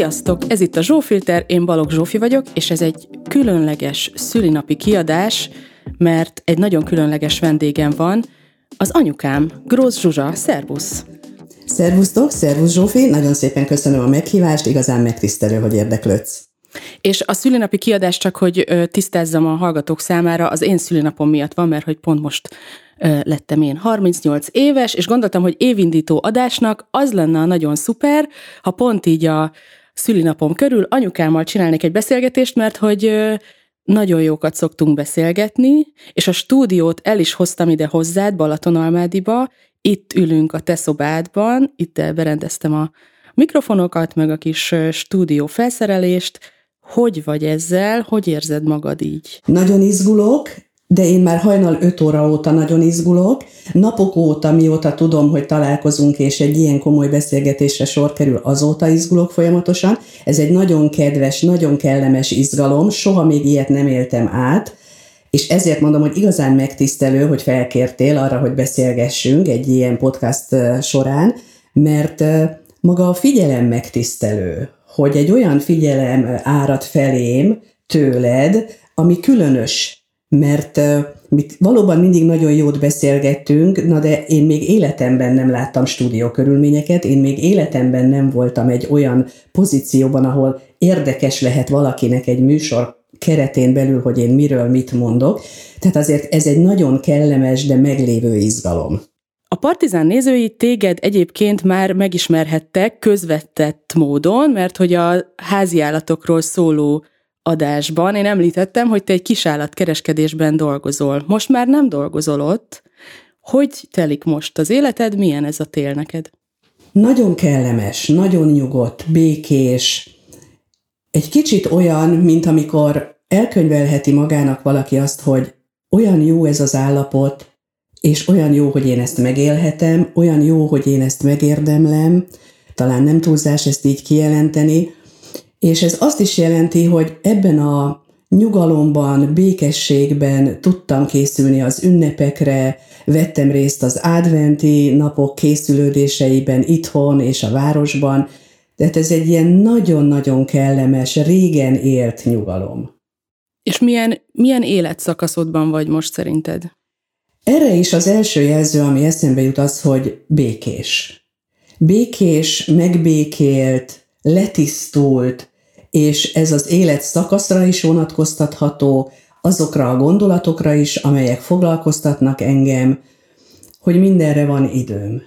Sziasztok! Ez itt a Zsófilter, én Balog Zsófi vagyok, és ez egy különleges szülinapi kiadás, mert egy nagyon különleges vendégem van, az anyukám, Grósz Zsuzsa. Szervusz! Szervusztok, szervusz Zsófi, nagyon szépen köszönöm a meghívást, igazán megtisztelő, hogy érdeklődsz. És a szülinapi kiadás csak, hogy tisztázzam a hallgatók számára, az én szülinapom miatt van, mert hogy pont most lettem én 38 éves, és gondoltam, hogy évindító adásnak az lenne nagyon szuper, ha pont így a szülinapom körül anyukámmal csinálnék egy beszélgetést, mert hogy nagyon jókat szoktunk beszélgetni, és a stúdiót el is hoztam ide hozzád, Balatonalmádiba, itt ülünk a te szobádban, itt berendeztem a mikrofonokat, meg a kis stúdió felszerelést, hogy vagy ezzel, hogy érzed magad így? Nagyon izgulok, de én már hajnal 5 óra óta nagyon izgulok. Napok óta, mióta tudom, hogy találkozunk, és egy ilyen komoly beszélgetésre sor kerül, azóta izgulok folyamatosan. Ez egy nagyon kedves, nagyon kellemes izgalom, soha még ilyet nem éltem át, és ezért mondom, hogy igazán megtisztelő, hogy felkértél arra, hogy beszélgessünk egy ilyen podcast során, mert maga a figyelem megtisztelő, hogy egy olyan figyelem árad felém tőled, ami különös mert mit valóban mindig nagyon jót beszélgettünk, na de én még életemben nem láttam stúdió körülményeket, én még életemben nem voltam egy olyan pozícióban, ahol érdekes lehet valakinek egy műsor keretén belül, hogy én miről mit mondok. Tehát azért ez egy nagyon kellemes, de meglévő izgalom. A Partizán nézői téged egyébként már megismerhettek közvetett módon, mert hogy a háziállatokról szóló adásban én említettem, hogy te egy kisállatkereskedésben dolgozol. Most már nem dolgozol ott. Hogy telik most az életed? Milyen ez a tél neked? Nagyon kellemes, nagyon nyugodt, békés. Egy kicsit olyan, mint amikor elkönyvelheti magának valaki azt, hogy olyan jó ez az állapot, és olyan jó, hogy én ezt megélhetem, olyan jó, hogy én ezt megérdemlem, talán nem túlzás ezt így kijelenteni, és ez azt is jelenti, hogy ebben a nyugalomban, békességben tudtam készülni az ünnepekre, vettem részt az adventi napok készülődéseiben itthon és a városban, tehát ez egy ilyen nagyon-nagyon kellemes, régen élt nyugalom. És milyen, milyen életszakaszodban vagy most szerinted? Erre is az első jelző, ami eszembe jut az, hogy békés. Békés, megbékélt, letisztult, és ez az élet szakaszra is vonatkoztatható, azokra a gondolatokra is, amelyek foglalkoztatnak engem, hogy mindenre van időm.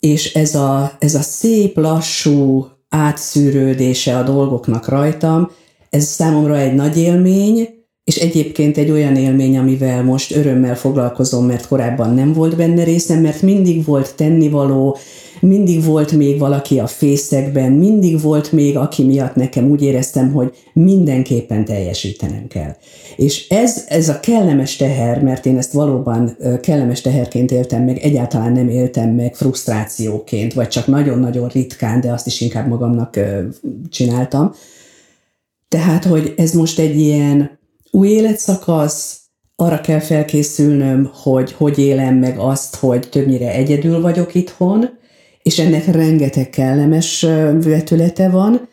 És ez a, ez a szép, lassú átszűrődése a dolgoknak rajtam, ez számomra egy nagy élmény, és egyébként egy olyan élmény, amivel most örömmel foglalkozom, mert korábban nem volt benne részem, mert mindig volt tennivaló, mindig volt még valaki a fészekben, mindig volt még, aki miatt nekem úgy éreztem, hogy mindenképpen teljesítenem kell. És ez, ez a kellemes teher, mert én ezt valóban kellemes teherként éltem meg, egyáltalán nem éltem meg frusztrációként, vagy csak nagyon-nagyon ritkán, de azt is inkább magamnak csináltam. Tehát, hogy ez most egy ilyen új életszakasz, arra kell felkészülnöm, hogy hogy élem meg azt, hogy többnyire egyedül vagyok itthon, és ennek rengeteg kellemes vetülete van,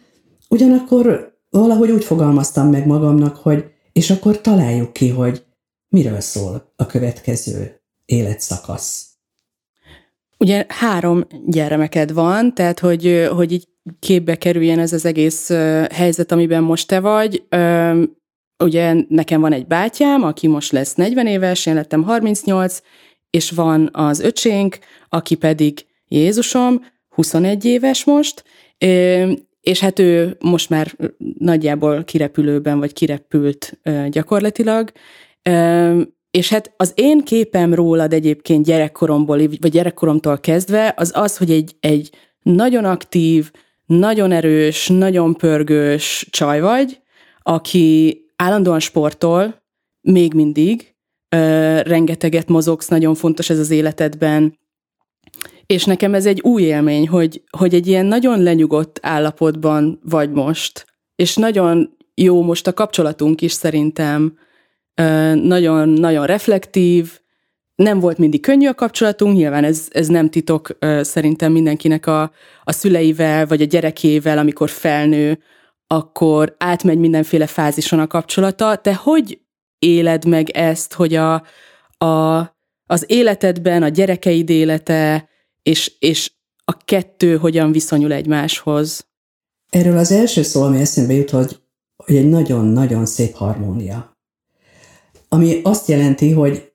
ugyanakkor valahogy úgy fogalmaztam meg magamnak, hogy és akkor találjuk ki, hogy miről szól a következő életszakasz. Ugye három gyermeked van, tehát hogy, hogy így képbe kerüljen ez az egész helyzet, amiben most te vagy. Ugye nekem van egy bátyám, aki most lesz 40 éves, én lettem 38, és van az öcsénk, aki pedig Jézusom, 21 éves most, és hát ő most már nagyjából kirepülőben, vagy kirepült gyakorlatilag, és hát az én képem rólad egyébként gyerekkoromból, vagy gyerekkoromtól kezdve, az az, hogy egy, egy nagyon aktív, nagyon erős, nagyon pörgős csaj vagy, aki állandóan sportol, még mindig, rengeteget mozogsz, nagyon fontos ez az életedben, és nekem ez egy új élmény, hogy, hogy egy ilyen nagyon lenyugodt állapotban vagy most, és nagyon jó most a kapcsolatunk is szerintem, nagyon-nagyon reflektív, nem volt mindig könnyű a kapcsolatunk, nyilván ez, ez nem titok szerintem mindenkinek a, a szüleivel, vagy a gyerekével, amikor felnő, akkor átmegy mindenféle fázison a kapcsolata. Te hogy éled meg ezt, hogy a, a, az életedben a gyerekeid élete és, és a kettő hogyan viszonyul egymáshoz? Erről az első szó, ami eszembe jut, hogy, hogy egy nagyon-nagyon szép harmónia. Ami azt jelenti, hogy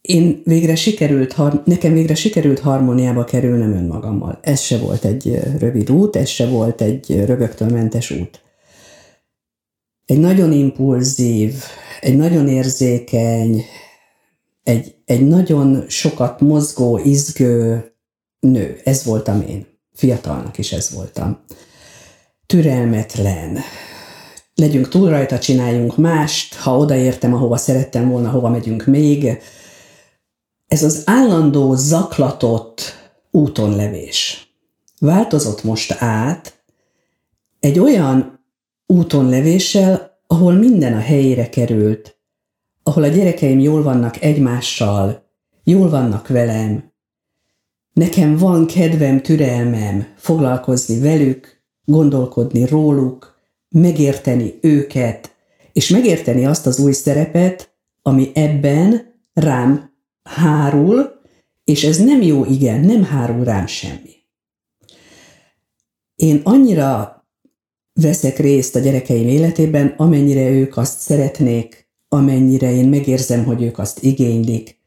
én végre sikerült, nekem végre sikerült harmóniába kerülnem önmagammal. Ez se volt egy rövid út, ez se volt egy rögöktől mentes út. Egy nagyon impulzív, egy nagyon érzékeny, egy, egy nagyon sokat mozgó, izgő nő. Ez voltam én. Fiatalnak is ez voltam. Türelmetlen. Legyünk túl rajta, csináljunk mást. Ha odaértem, ahova szerettem volna, hova megyünk még ez az állandó zaklatott útonlevés változott most át egy olyan útonlevéssel, ahol minden a helyére került, ahol a gyerekeim jól vannak egymással, jól vannak velem, nekem van kedvem, türelmem foglalkozni velük, gondolkodni róluk, megérteni őket, és megérteni azt az új szerepet, ami ebben rám hárul, és ez nem jó igen, nem hárul rám semmi. Én annyira veszek részt a gyerekeim életében, amennyire ők azt szeretnék, amennyire én megérzem, hogy ők azt igénylik.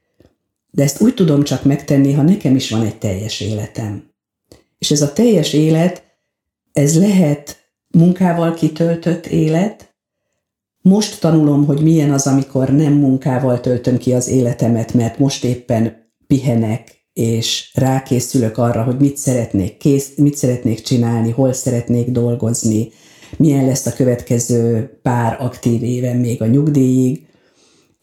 De ezt úgy tudom csak megtenni, ha nekem is van egy teljes életem. És ez a teljes élet, ez lehet munkával kitöltött élet, most tanulom, hogy milyen az, amikor nem munkával töltöm ki az életemet, mert most éppen pihenek, és rákészülök arra, hogy mit szeretnék, kész, mit szeretnék csinálni, hol szeretnék dolgozni, milyen lesz a következő pár aktív éven még a nyugdíjig.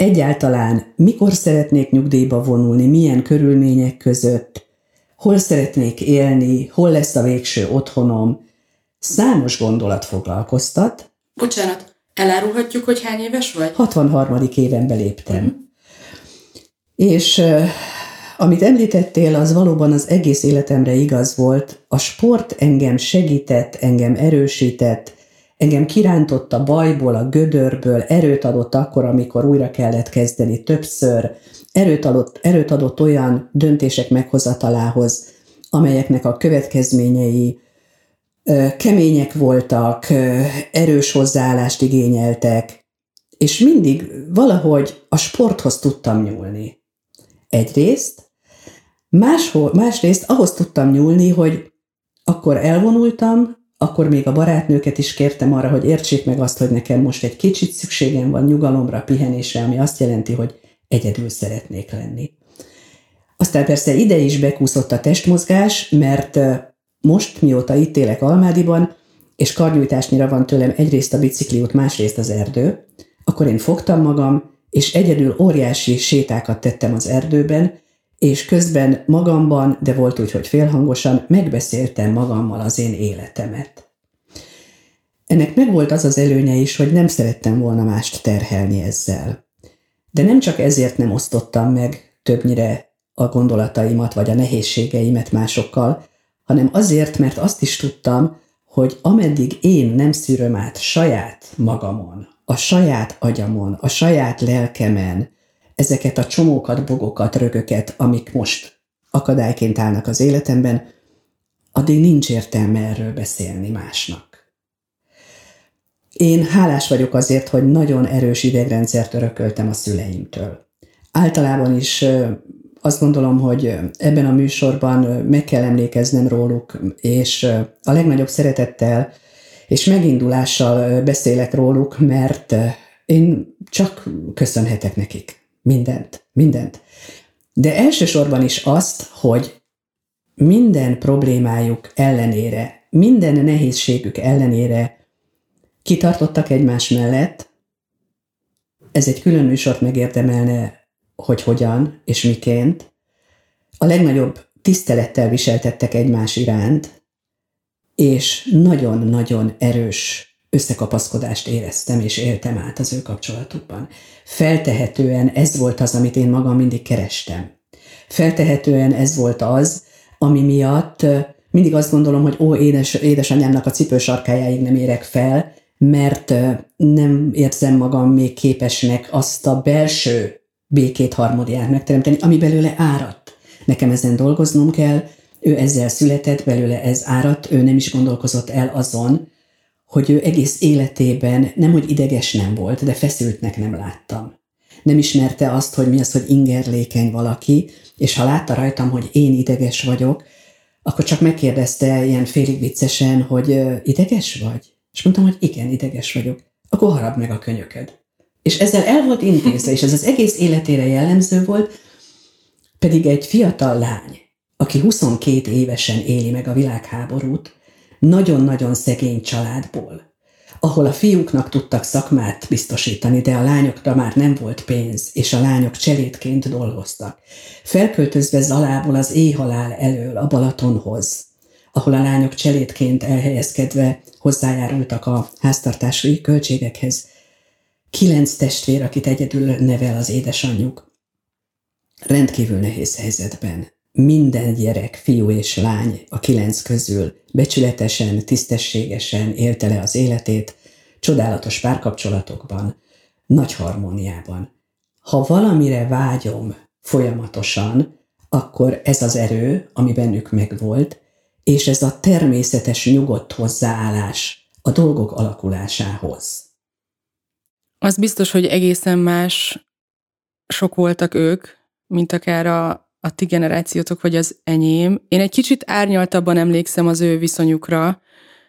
Egyáltalán mikor szeretnék nyugdíjba vonulni, milyen körülmények között, hol szeretnék élni, hol lesz a végső otthonom. Számos gondolat foglalkoztat. Bocsánat, Elárulhatjuk, hogy hány éves vagy? 63. éven beléptem. Mm. És amit említettél, az valóban az egész életemre igaz volt. A sport engem segített, engem erősített, engem kirántott a bajból, a gödörből, erőt adott akkor, amikor újra kellett kezdeni többször, erőt adott, erőt adott olyan döntések meghozatalához, amelyeknek a következményei kemények voltak, erős hozzáállást igényeltek, és mindig valahogy a sporthoz tudtam nyúlni. Egyrészt, máshol, másrészt ahhoz tudtam nyúlni, hogy akkor elvonultam, akkor még a barátnőket is kértem arra, hogy értsék meg azt, hogy nekem most egy kicsit szükségem van nyugalomra, pihenésre, ami azt jelenti, hogy egyedül szeretnék lenni. Aztán persze ide is bekúszott a testmozgás, mert most, mióta itt élek Almádiban, és karnyújtásnyira van tőlem egyrészt a bicikliút, másrészt az erdő, akkor én fogtam magam, és egyedül óriási sétákat tettem az erdőben, és közben magamban, de volt úgy, hogy félhangosan, megbeszéltem magammal az én életemet. Ennek meg volt az az előnye is, hogy nem szerettem volna mást terhelni ezzel. De nem csak ezért nem osztottam meg többnyire a gondolataimat vagy a nehézségeimet másokkal, hanem azért, mert azt is tudtam, hogy ameddig én nem szűröm át saját magamon, a saját agyamon, a saját lelkemen ezeket a csomókat, bogokat, rögöket, amik most akadályként állnak az életemben, addig nincs értelme erről beszélni másnak. Én hálás vagyok azért, hogy nagyon erős idegrendszert örököltem a szüleimtől. Általában is azt gondolom, hogy ebben a műsorban meg kell emlékeznem róluk, és a legnagyobb szeretettel és megindulással beszélek róluk, mert én csak köszönhetek nekik mindent, mindent. De elsősorban is azt, hogy minden problémájuk ellenére, minden nehézségük ellenére kitartottak egymás mellett. Ez egy külön műsort megérdemelne hogy hogyan és miként, a legnagyobb tisztelettel viseltettek egymás iránt, és nagyon-nagyon erős összekapaszkodást éreztem és éltem át az ő kapcsolatukban. Feltehetően ez volt az, amit én magam mindig kerestem. Feltehetően ez volt az, ami miatt mindig azt gondolom, hogy ó, édes, édesanyámnak a cipősarkájáig nem érek fel, mert nem érzem magam még képesnek azt a belső békét, harmóniát megteremteni, ami belőle áradt. Nekem ezen dolgoznom kell, ő ezzel született, belőle ez áradt, ő nem is gondolkozott el azon, hogy ő egész életében nem, hogy ideges nem volt, de feszültnek nem láttam. Nem ismerte azt, hogy mi az, hogy ingerlékeny valaki, és ha látta rajtam, hogy én ideges vagyok, akkor csak megkérdezte ilyen félig viccesen, hogy ideges vagy? És mondtam, hogy igen, ideges vagyok. Akkor harap meg a könyököd. És ezzel el volt intézve, és ez az egész életére jellemző volt, pedig egy fiatal lány, aki 22 évesen éli meg a világháborút, nagyon-nagyon szegény családból, ahol a fiúknak tudtak szakmát biztosítani, de a lányokra már nem volt pénz, és a lányok cselédként dolgoztak. Felköltözve Zalából az éjhalál elől a Balatonhoz, ahol a lányok cselédként elhelyezkedve hozzájárultak a háztartási költségekhez. Kilenc testvér, akit egyedül nevel az édesanyjuk. Rendkívül nehéz helyzetben. Minden gyerek, fiú és lány a kilenc közül becsületesen, tisztességesen élte le az életét, csodálatos párkapcsolatokban, nagy harmóniában. Ha valamire vágyom folyamatosan, akkor ez az erő, ami bennük megvolt, és ez a természetes nyugodt hozzáállás a dolgok alakulásához. Az biztos, hogy egészen más sok voltak ők, mint akár a, a ti generációtok, vagy az enyém. Én egy kicsit árnyaltabban emlékszem az ő viszonyukra,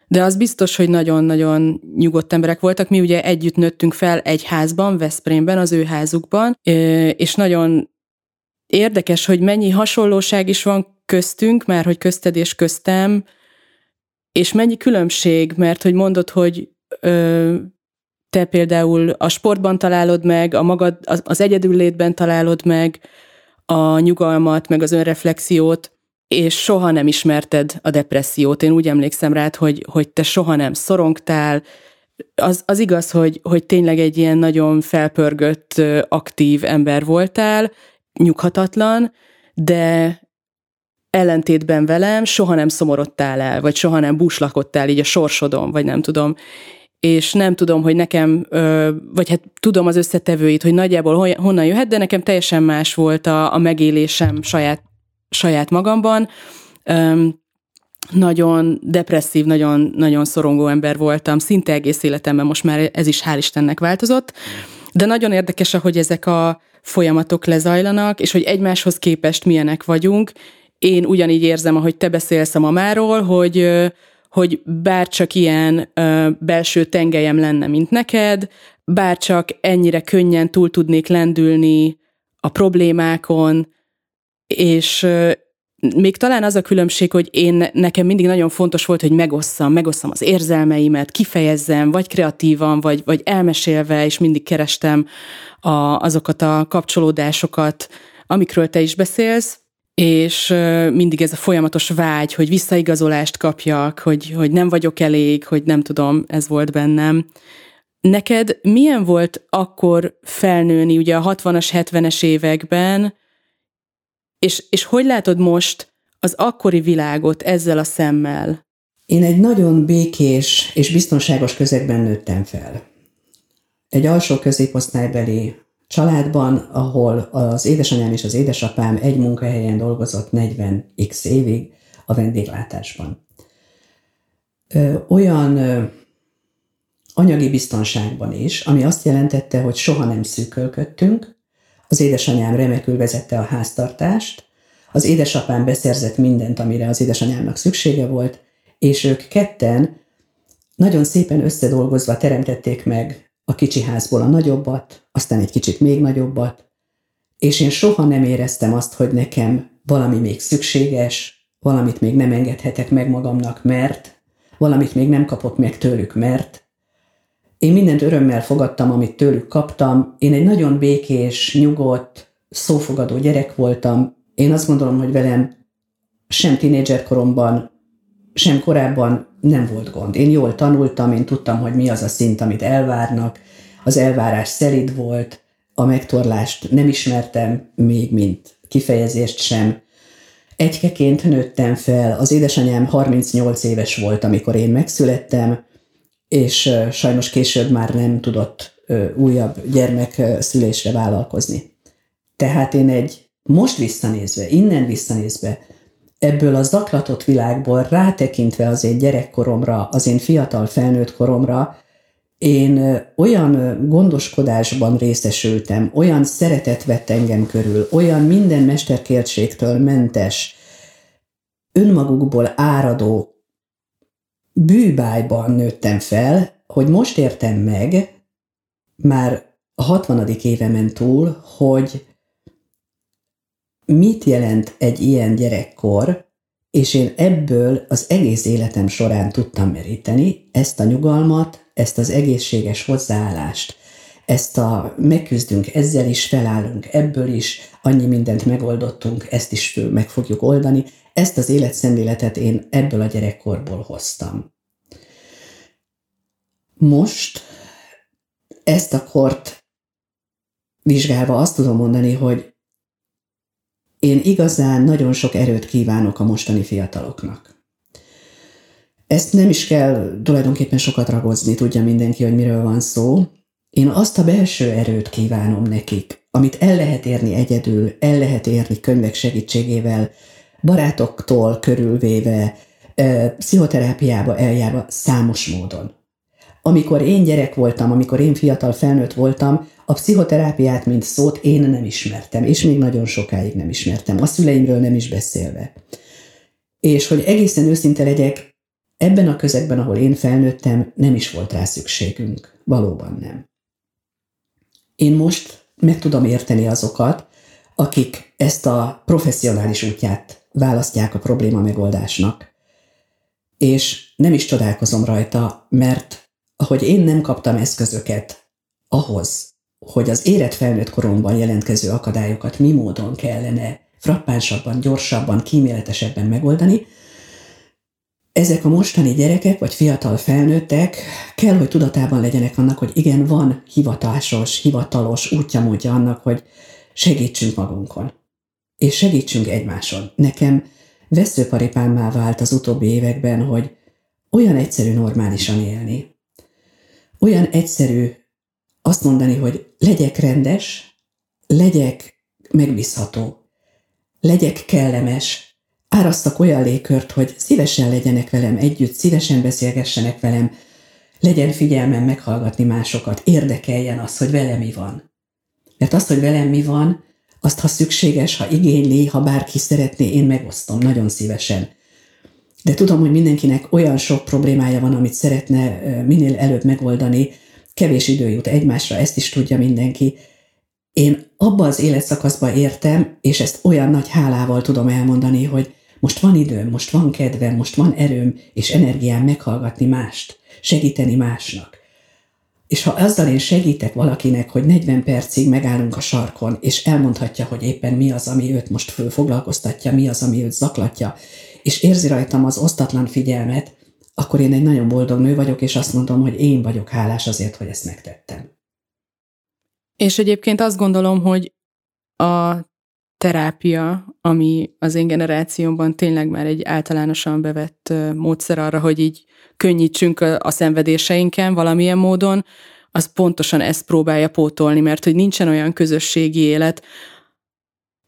de az biztos, hogy nagyon-nagyon nyugodt emberek voltak. Mi ugye együtt nőttünk fel egy házban, Veszprémben, az ő házukban, és nagyon érdekes, hogy mennyi hasonlóság is van köztünk, már hogy közted és köztem, és mennyi különbség, mert hogy mondod, hogy ö, te például a sportban találod meg, a magad, az, az egyedüllétben találod meg a nyugalmat, meg az önreflexiót, és soha nem ismerted a depressziót. Én úgy emlékszem rád, hogy, hogy te soha nem szorongtál, az, az igaz, hogy, hogy tényleg egy ilyen nagyon felpörgött, aktív ember voltál, nyughatatlan, de ellentétben velem soha nem szomorodtál el, vagy soha nem búslakodtál így a sorsodon, vagy nem tudom. És nem tudom, hogy nekem, vagy hát tudom az összetevőit, hogy nagyjából honnan jöhet, de nekem teljesen más volt a, a megélésem saját, saját magamban. Nagyon depresszív, nagyon, nagyon szorongó ember voltam, szinte egész életemben, most már ez is hál' Istennek változott. De nagyon érdekes, hogy ezek a folyamatok lezajlanak, és hogy egymáshoz képest milyenek vagyunk, én ugyanígy érzem, ahogy te beszélsz a mamáról, hogy, hogy bárcsak ilyen belső tengelyem lenne, mint neked, bárcsak ennyire könnyen túl tudnék lendülni a problémákon, és még talán az a különbség, hogy én nekem mindig nagyon fontos volt, hogy megosszam, megosszam az érzelmeimet, kifejezzem, vagy kreatívan, vagy, vagy elmesélve, és mindig kerestem a, azokat a kapcsolódásokat, amikről te is beszélsz, és mindig ez a folyamatos vágy, hogy visszaigazolást kapjak, hogy, hogy nem vagyok elég, hogy nem tudom, ez volt bennem. Neked milyen volt akkor felnőni ugye a 60-as, 70-es években, és, és hogy látod most az akkori világot ezzel a szemmel? Én egy nagyon békés és biztonságos közegben nőttem fel. Egy alsó középosztálybeli családban, ahol az édesanyám és az édesapám egy munkahelyen dolgozott 40x évig a vendéglátásban. Olyan anyagi biztonságban is, ami azt jelentette, hogy soha nem szűkölködtünk, az édesanyám remekül vezette a háztartást, az édesapám beszerzett mindent, amire az édesanyámnak szüksége volt, és ők ketten nagyon szépen összedolgozva teremtették meg a kicsi házból a nagyobbat, aztán egy kicsit még nagyobbat, és én soha nem éreztem azt, hogy nekem valami még szükséges, valamit még nem engedhetek meg magamnak, mert, valamit még nem kapok meg tőlük, mert. Én mindent örömmel fogadtam, amit tőlük kaptam. Én egy nagyon békés, nyugodt, szófogadó gyerek voltam. Én azt gondolom, hogy velem sem tínédzser koromban sem korábban nem volt gond. Én jól tanultam, én tudtam, hogy mi az a szint, amit elvárnak, az elvárás szelid volt, a megtorlást nem ismertem még, mint kifejezést sem. Egykeként nőttem fel, az édesanyám 38 éves volt, amikor én megszülettem, és sajnos később már nem tudott újabb gyermek szülésre vállalkozni. Tehát én egy most visszanézve, innen visszanézve, ebből a zaklatott világból rátekintve az én gyerekkoromra, az én fiatal felnőtt koromra, én olyan gondoskodásban részesültem, olyan szeretet vett engem körül, olyan minden mesterkértségtől mentes, önmagukból áradó bűbájban nőttem fel, hogy most értem meg, már a 60. évemen túl, hogy mit jelent egy ilyen gyerekkor, és én ebből az egész életem során tudtam meríteni ezt a nyugalmat, ezt az egészséges hozzáállást, ezt a megküzdünk, ezzel is felállunk, ebből is annyi mindent megoldottunk, ezt is meg fogjuk oldani. Ezt az életszemléletet én ebből a gyerekkorból hoztam. Most ezt a kort vizsgálva azt tudom mondani, hogy én igazán nagyon sok erőt kívánok a mostani fiataloknak. Ezt nem is kell tulajdonképpen sokat ragozni, tudja mindenki, hogy miről van szó. Én azt a belső erőt kívánom nekik, amit el lehet érni egyedül, el lehet érni könyvek segítségével, barátoktól körülvéve, pszichoterápiába eljárva számos módon. Amikor én gyerek voltam, amikor én fiatal felnőtt voltam, a pszichoterápiát, mint szót én nem ismertem, és még nagyon sokáig nem ismertem, a szüleimről nem is beszélve. És hogy egészen őszinte legyek, ebben a közegben, ahol én felnőttem, nem is volt rá szükségünk. Valóban nem. Én most meg tudom érteni azokat, akik ezt a professzionális útját választják a probléma megoldásnak. És nem is csodálkozom rajta, mert ahogy én nem kaptam eszközöket ahhoz, hogy az érett felnőtt koromban jelentkező akadályokat mi módon kellene frappánsabban, gyorsabban, kíméletesebben megoldani, ezek a mostani gyerekek, vagy fiatal felnőttek kell, hogy tudatában legyenek annak, hogy igen, van hivatásos, hivatalos útja módja annak, hogy segítsünk magunkon. És segítsünk egymáson. Nekem veszőparipámmá vált az utóbbi években, hogy olyan egyszerű normálisan élni. Olyan egyszerű azt mondani, hogy legyek rendes, legyek megbízható, legyek kellemes, árasztak olyan légkört, hogy szívesen legyenek velem együtt, szívesen beszélgessenek velem, legyen figyelmem meghallgatni másokat, érdekeljen az, hogy velem mi van. Mert azt, hogy velem mi van, azt, ha szükséges, ha igényli, ha bárki szeretné, én megosztom nagyon szívesen. De tudom, hogy mindenkinek olyan sok problémája van, amit szeretne minél előbb megoldani, kevés idő jut egymásra, ezt is tudja mindenki. Én abba az életszakaszba értem, és ezt olyan nagy hálával tudom elmondani, hogy most van időm, most van kedvem, most van erőm és energiám meghallgatni mást, segíteni másnak. És ha azzal én segítek valakinek, hogy 40 percig megállunk a sarkon, és elmondhatja, hogy éppen mi az, ami őt most foglalkoztatja, mi az, ami őt zaklatja, és érzi rajtam az osztatlan figyelmet, akkor én egy nagyon boldog nő vagyok, és azt mondom, hogy én vagyok hálás azért, hogy ezt megtettem. És egyébként azt gondolom, hogy a terápia, ami az én generációmban tényleg már egy általánosan bevett módszer arra, hogy így könnyítsünk a, a szenvedéseinken valamilyen módon, az pontosan ezt próbálja pótolni, mert hogy nincsen olyan közösségi élet,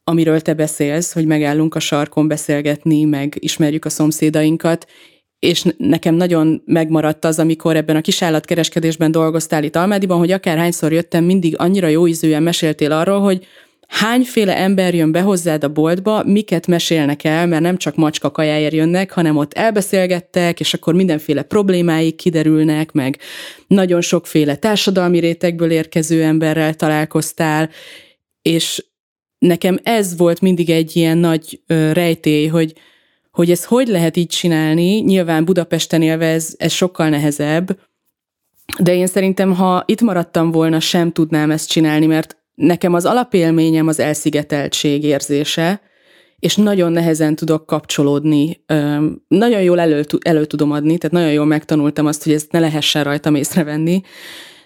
amiről te beszélsz, hogy megállunk a sarkon beszélgetni, meg ismerjük a szomszédainkat, és nekem nagyon megmaradt az, amikor ebben a kisállatkereskedésben dolgoztál itt Almádiban, hogy akárhányszor jöttem, mindig annyira jó ízűen meséltél arról, hogy hányféle ember jön be hozzád a boltba, miket mesélnek el, mert nem csak macska kajáért jönnek, hanem ott elbeszélgettek, és akkor mindenféle problémáik kiderülnek, meg nagyon sokféle társadalmi rétegből érkező emberrel találkoztál, és nekem ez volt mindig egy ilyen nagy rejtély, hogy, hogy ez hogy lehet így csinálni, nyilván Budapesten élve ez, ez sokkal nehezebb, de én szerintem, ha itt maradtam volna, sem tudnám ezt csinálni, mert nekem az alapélményem az elszigeteltség érzése, és nagyon nehezen tudok kapcsolódni. Nagyon jól elő, elő tudom adni, tehát nagyon jól megtanultam azt, hogy ezt ne lehessen rajtam észrevenni,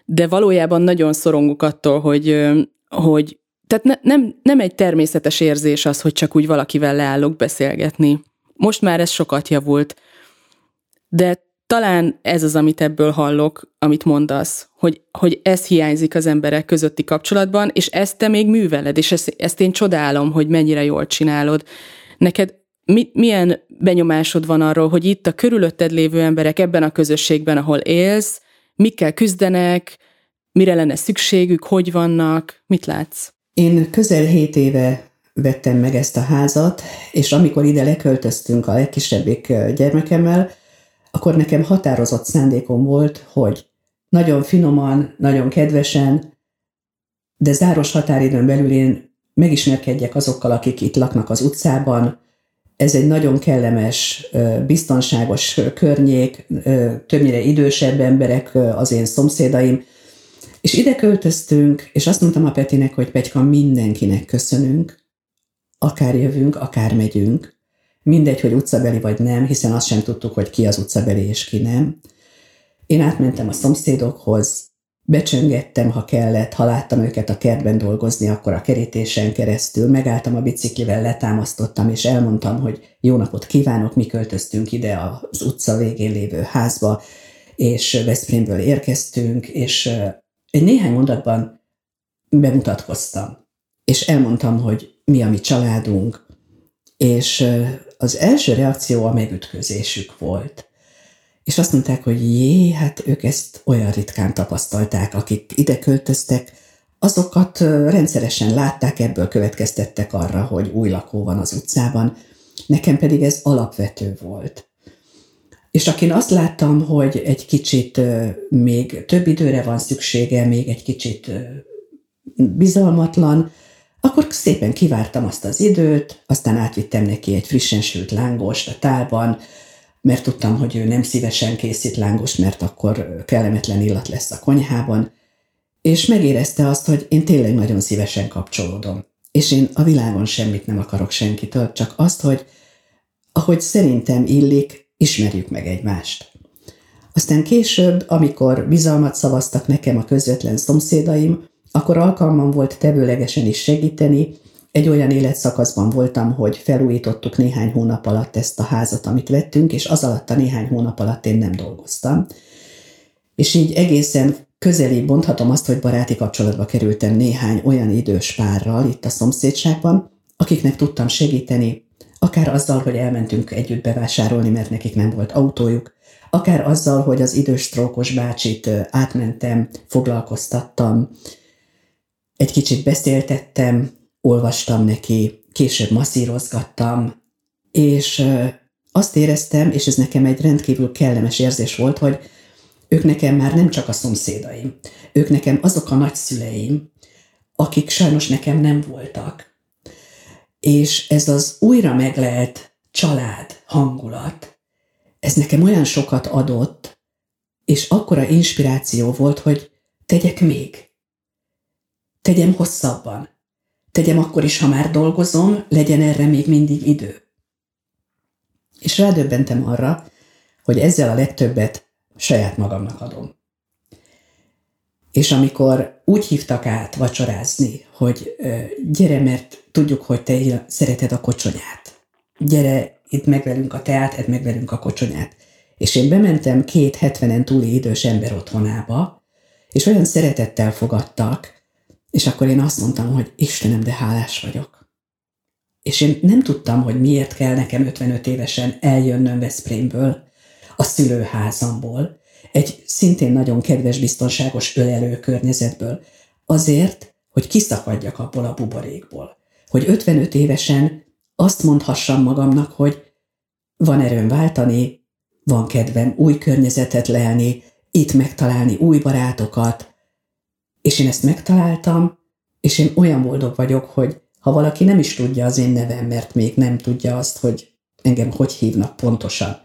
de valójában nagyon szorongok attól, hogy, hogy tehát ne, nem, nem egy természetes érzés az, hogy csak úgy valakivel leállok beszélgetni. Most már ez sokat javult, de talán ez az, amit ebből hallok, amit mondasz, hogy, hogy ez hiányzik az emberek közötti kapcsolatban, és ezt te még műveled, és ezt, ezt én csodálom, hogy mennyire jól csinálod. Neked mi, milyen benyomásod van arról, hogy itt a körülötted lévő emberek ebben a közösségben, ahol élsz, mikkel küzdenek, mire lenne szükségük, hogy vannak, mit látsz? Én közel hét éve vettem meg ezt a házat, és amikor ide leköltöztünk a legkisebbik gyermekemmel, akkor nekem határozott szándékom volt, hogy nagyon finoman, nagyon kedvesen, de záros határidőn belül én megismerkedjek azokkal, akik itt laknak az utcában. Ez egy nagyon kellemes, biztonságos környék, többnyire idősebb emberek az én szomszédaim, és ide költöztünk, és azt mondtam a Petinek, hogy Petyka, mindenkinek köszönünk, akár jövünk, akár megyünk, mindegy, hogy utcabeli vagy nem, hiszen azt sem tudtuk, hogy ki az utcabeli és ki nem. Én átmentem a szomszédokhoz, becsöngettem, ha kellett, ha láttam őket a kertben dolgozni, akkor a kerítésen keresztül megálltam a biciklivel, letámasztottam, és elmondtam, hogy jó napot kívánok, mi költöztünk ide az utca végén lévő házba, és Veszprémből érkeztünk, és egy néhány mondatban bemutatkoztam, és elmondtam, hogy mi a mi családunk, és az első reakció a megütközésük volt. És azt mondták, hogy jé, hát ők ezt olyan ritkán tapasztalták, akik ide költöztek, azokat rendszeresen látták, ebből következtettek arra, hogy új lakó van az utcában, nekem pedig ez alapvető volt. És akin azt láttam, hogy egy kicsit még több időre van szüksége, még egy kicsit bizalmatlan, akkor szépen kivártam azt az időt, aztán átvittem neki egy frissen sült lángost a tálban, mert tudtam, hogy ő nem szívesen készít lángost, mert akkor kellemetlen illat lesz a konyhában, és megérezte azt, hogy én tényleg nagyon szívesen kapcsolódom. És én a világon semmit nem akarok senkitől, csak azt, hogy ahogy szerintem illik, ismerjük meg egymást. Aztán később, amikor bizalmat szavaztak nekem a közvetlen szomszédaim, akkor alkalmam volt tevőlegesen is segíteni. Egy olyan életszakaszban voltam, hogy felújítottuk néhány hónap alatt ezt a házat, amit vettünk, és az alatt a néhány hónap alatt én nem dolgoztam. És így egészen közeli mondhatom azt, hogy baráti kapcsolatba kerültem néhány olyan idős párral itt a szomszédságban, akiknek tudtam segíteni, akár azzal, hogy elmentünk együtt bevásárolni, mert nekik nem volt autójuk, akár azzal, hogy az idős trókos bácsit átmentem, foglalkoztattam, egy kicsit beszéltettem, olvastam neki, később masszírozgattam, és azt éreztem, és ez nekem egy rendkívül kellemes érzés volt, hogy ők nekem már nem csak a szomszédaim, ők nekem azok a nagyszüleim, akik sajnos nekem nem voltak. És ez az újra meglelt család hangulat, ez nekem olyan sokat adott, és akkora inspiráció volt, hogy tegyek még, Tegyem hosszabban. Tegyem akkor is, ha már dolgozom, legyen erre még mindig idő. És rádöbbentem arra, hogy ezzel a legtöbbet saját magamnak adom. És amikor úgy hívtak át vacsorázni, hogy gyere, mert tudjuk, hogy te szereted a kocsonyát. Gyere, itt meg velünk a teát, edd meg velünk a kocsonyát. És én bementem két hetvenen túli idős ember otthonába, és olyan szeretettel fogadtak, és akkor én azt mondtam, hogy Istenem, de hálás vagyok. És én nem tudtam, hogy miért kell nekem 55 évesen eljönnöm Veszprémből, a szülőházamból, egy szintén nagyon kedves, biztonságos ölelő környezetből, azért, hogy kiszakadjak abból a buborékból. Hogy 55 évesen azt mondhassam magamnak, hogy van erőm váltani, van kedvem új környezetet lelni, itt megtalálni új barátokat, és én ezt megtaláltam, és én olyan boldog vagyok, hogy ha valaki nem is tudja az én nevem, mert még nem tudja azt, hogy engem hogy hívnak pontosan,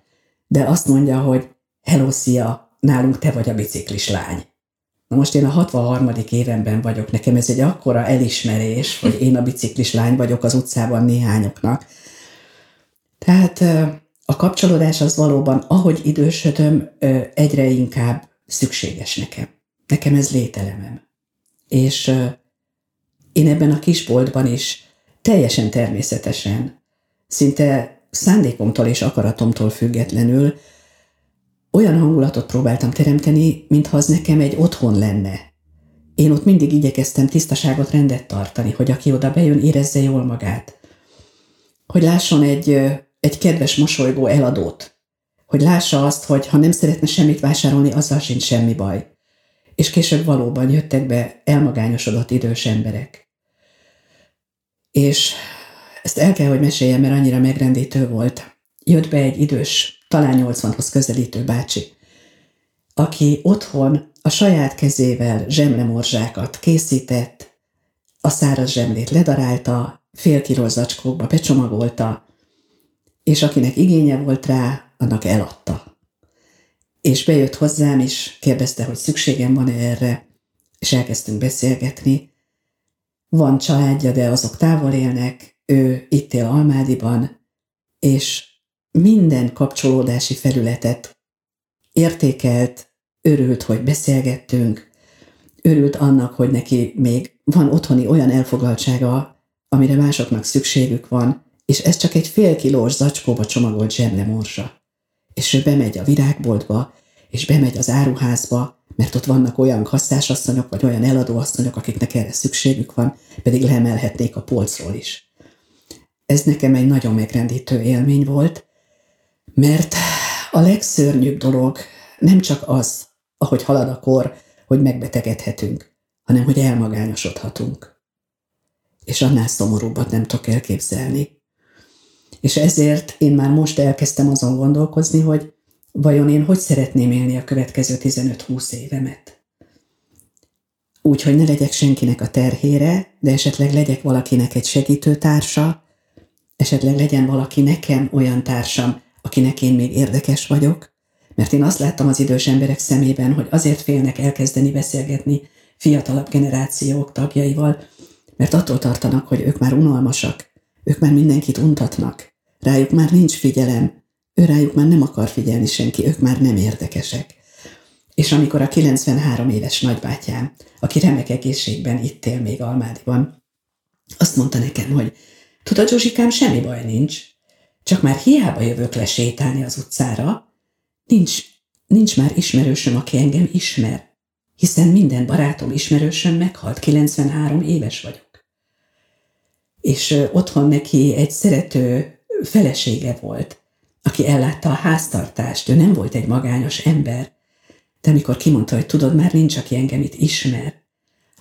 de azt mondja, hogy hello, szia, nálunk te vagy a biciklis lány. Na most én a 63. évenben vagyok, nekem ez egy akkora elismerés, hogy én a biciklis lány vagyok az utcában néhányoknak, Tehát a kapcsolódás az valóban, ahogy idősödöm, egyre inkább szükséges nekem. Nekem ez lételemem. És én ebben a kisboltban is teljesen természetesen, szinte szándékomtól és akaratomtól függetlenül olyan hangulatot próbáltam teremteni, mintha az nekem egy otthon lenne. Én ott mindig igyekeztem tisztaságot rendet tartani, hogy aki oda bejön, érezze jól magát. Hogy lásson egy, egy kedves mosolygó eladót. Hogy lássa azt, hogy ha nem szeretne semmit vásárolni, azzal sincs semmi baj. És később valóban jöttek be elmagányosodott idős emberek. És ezt el kell, hogy meséljem, mert annyira megrendítő volt. Jött be egy idős, talán 80-hoz közelítő bácsi, aki otthon a saját kezével zsemlemorzsákat készített, a száraz zsemlét ledarálta, fél kilós zacskókba becsomagolta, és akinek igénye volt rá, annak eladta. És bejött hozzám, és kérdezte, hogy szükségem van-e erre, és elkezdtünk beszélgetni. Van családja, de azok távol élnek, ő itt él Almádiban, és minden kapcsolódási felületet értékelt, örült, hogy beszélgettünk, örült annak, hogy neki még van otthoni olyan elfogaltsága, amire másoknak szükségük van, és ez csak egy fél kilós zacskóba csomagolt zsemlemorsa. És ő bemegy a virágboltba, és bemegy az áruházba, mert ott vannak olyan kassztásasszonyok, vagy olyan eladóasszonyok, akiknek erre szükségük van, pedig leemelhetnék a polcról is. Ez nekem egy nagyon megrendítő élmény volt, mert a legszörnyűbb dolog nem csak az, ahogy halad a kor, hogy megbetegedhetünk, hanem hogy elmagányosodhatunk. És annál szomorúbbat nem tudok elképzelni. És ezért én már most elkezdtem azon gondolkozni, hogy vajon én hogy szeretném élni a következő 15-20 évemet. Úgy, hogy ne legyek senkinek a terhére, de esetleg legyek valakinek egy segítőtársa, esetleg legyen valaki nekem olyan társam, akinek én még érdekes vagyok, mert én azt láttam az idős emberek szemében, hogy azért félnek elkezdeni beszélgetni fiatalabb generációk tagjaival, mert attól tartanak, hogy ők már unalmasak, ők már mindenkit untatnak, rájuk már nincs figyelem, ő rájuk már nem akar figyelni senki, ők már nem érdekesek. És amikor a 93 éves nagybátyám, aki remek egészségben itt él még Almádiban, azt mondta nekem, hogy tudod, Zsuzsikám, semmi baj nincs, csak már hiába jövök le sétálni az utcára, nincs, nincs már ismerősöm, aki engem ismer, hiszen minden barátom ismerősöm meghalt, 93 éves vagyok. És otthon neki egy szerető felesége volt, aki ellátta a háztartást, ő nem volt egy magányos ember, de amikor kimondta, hogy tudod, már nincs, aki engem itt ismer,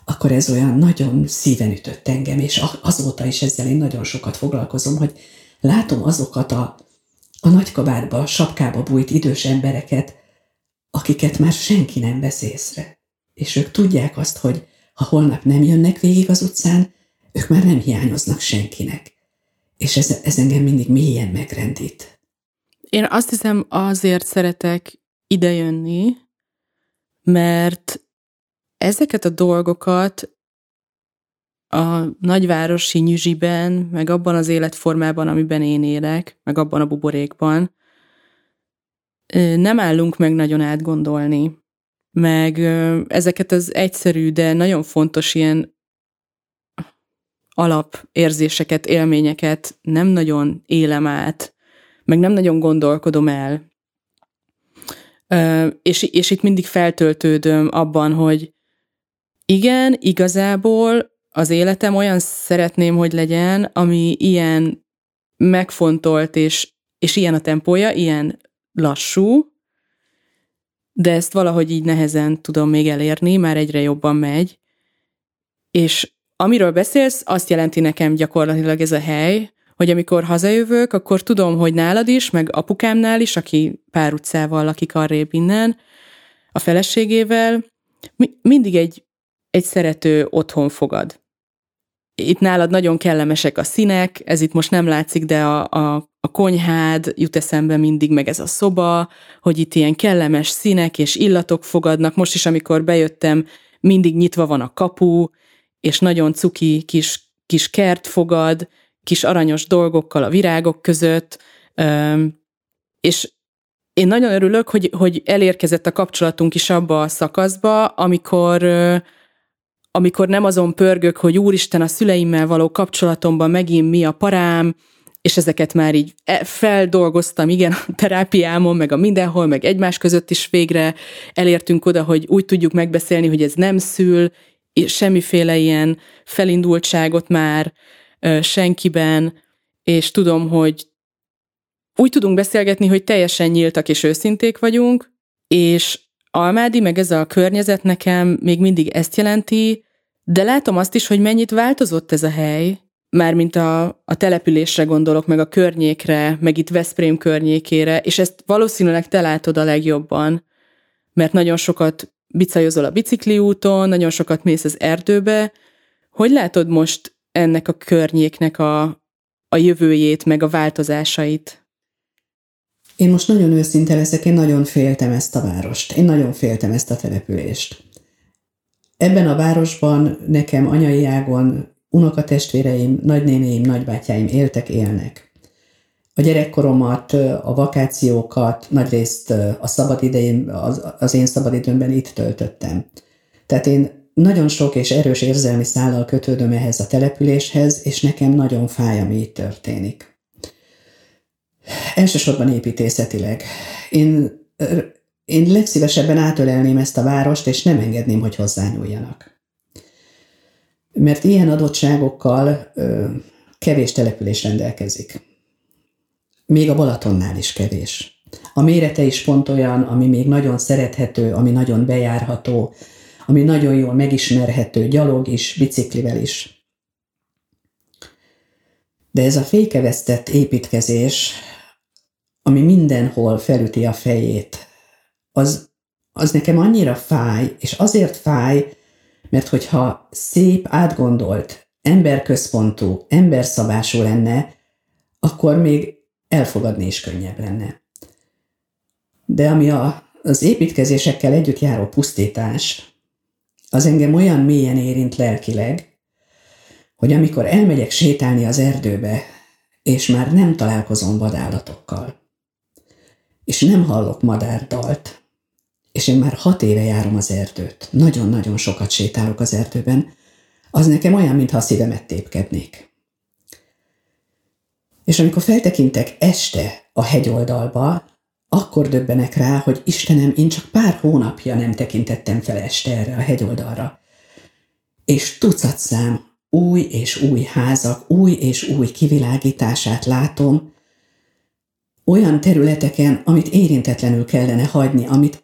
akkor ez olyan nagyon szíven ütött engem, és azóta is ezzel én nagyon sokat foglalkozom, hogy látom azokat a, a nagykabárba, a sapkába bújt idős embereket, akiket már senki nem vesz észre. És ők tudják azt, hogy ha holnap nem jönnek végig az utcán, ők már nem hiányoznak senkinek. És ez, ez engem mindig mélyen megrendít. Én azt hiszem azért szeretek idejönni, mert ezeket a dolgokat a nagyvárosi nyüzsiben, meg abban az életformában, amiben én élek, meg abban a buborékban, nem állunk meg nagyon átgondolni. Meg ezeket az egyszerű, de nagyon fontos ilyen alapérzéseket, élményeket nem nagyon élem át, meg nem nagyon gondolkodom el. És, és itt mindig feltöltődöm abban, hogy igen, igazából az életem olyan szeretném, hogy legyen, ami ilyen megfontolt, és, és ilyen a tempója, ilyen lassú, de ezt valahogy így nehezen tudom még elérni, már egyre jobban megy. És amiről beszélsz, azt jelenti nekem gyakorlatilag ez a hely, hogy amikor hazajövök, akkor tudom, hogy nálad is, meg apukámnál is, aki pár utcával lakik arrébb innen, a feleségével, mi- mindig egy, egy szerető otthon fogad itt nálad nagyon kellemesek a színek, ez itt most nem látszik, de a, a, a konyhád jut eszembe mindig, meg ez a szoba, hogy itt ilyen kellemes színek és illatok fogadnak. Most is, amikor bejöttem, mindig nyitva van a kapu, és nagyon cuki kis, kis kert fogad, kis aranyos dolgokkal a virágok között, És én nagyon örülök, hogy, hogy elérkezett a kapcsolatunk is abba a szakaszba, amikor, amikor nem azon pörgök, hogy úristen, a szüleimmel való kapcsolatomban megint mi a parám, és ezeket már így e, feldolgoztam, igen, a terápiámon, meg a mindenhol, meg egymás között is végre elértünk oda, hogy úgy tudjuk megbeszélni, hogy ez nem szül, semmiféle ilyen felindultságot már senkiben, és tudom, hogy úgy tudunk beszélgetni, hogy teljesen nyíltak és őszinték vagyunk, és Almádi, meg ez a környezet nekem még mindig ezt jelenti, de látom azt is, hogy mennyit változott ez a hely, mármint a, a településre gondolok, meg a környékre, meg itt Veszprém környékére, és ezt valószínűleg te látod a legjobban, mert nagyon sokat bicajozol a bicikliúton, nagyon sokat mész az erdőbe. Hogy látod most ennek a környéknek a, a jövőjét, meg a változásait? Én most nagyon őszinte leszek, én nagyon féltem ezt a várost. Én nagyon féltem ezt a települést. Ebben a városban nekem anyai ágon unokatestvéreim, nagynénéim, nagybátyáim éltek, élnek. A gyerekkoromat, a vakációkat, nagyrészt a szabadidején, az, az én szabadidőmben itt töltöttem. Tehát én nagyon sok és erős érzelmi szállal kötődöm ehhez a településhez, és nekem nagyon fáj, ami itt történik. Elsősorban építészetileg. Én, én legszívesebben átölelném ezt a várost, és nem engedném, hogy hozzányúljanak. Mert ilyen adottságokkal ö, kevés település rendelkezik. Még a Balatonnál is kevés. A mérete is pont olyan, ami még nagyon szerethető, ami nagyon bejárható, ami nagyon jól megismerhető, gyalog is, biciklivel is. De ez a fékevesztett építkezés ami mindenhol felüti a fejét, az, az nekem annyira fáj, és azért fáj, mert hogyha szép, átgondolt, emberközpontú, emberszabású lenne, akkor még elfogadni is könnyebb lenne. De ami a, az építkezésekkel együtt járó pusztítás, az engem olyan mélyen érint lelkileg, hogy amikor elmegyek sétálni az erdőbe, és már nem találkozom vadállatokkal, és nem hallok madárdalt. És én már hat éve járom az erdőt. Nagyon-nagyon sokat sétálok az erdőben. Az nekem olyan, mintha a szívemet tépkednék. És amikor feltekintek este a hegyoldalba, akkor döbbenek rá, hogy Istenem, én csak pár hónapja nem tekintettem fel este erre a hegyoldalra. És tucat szám új és új házak, új és új kivilágítását látom, olyan területeken, amit érintetlenül kellene hagyni, amit,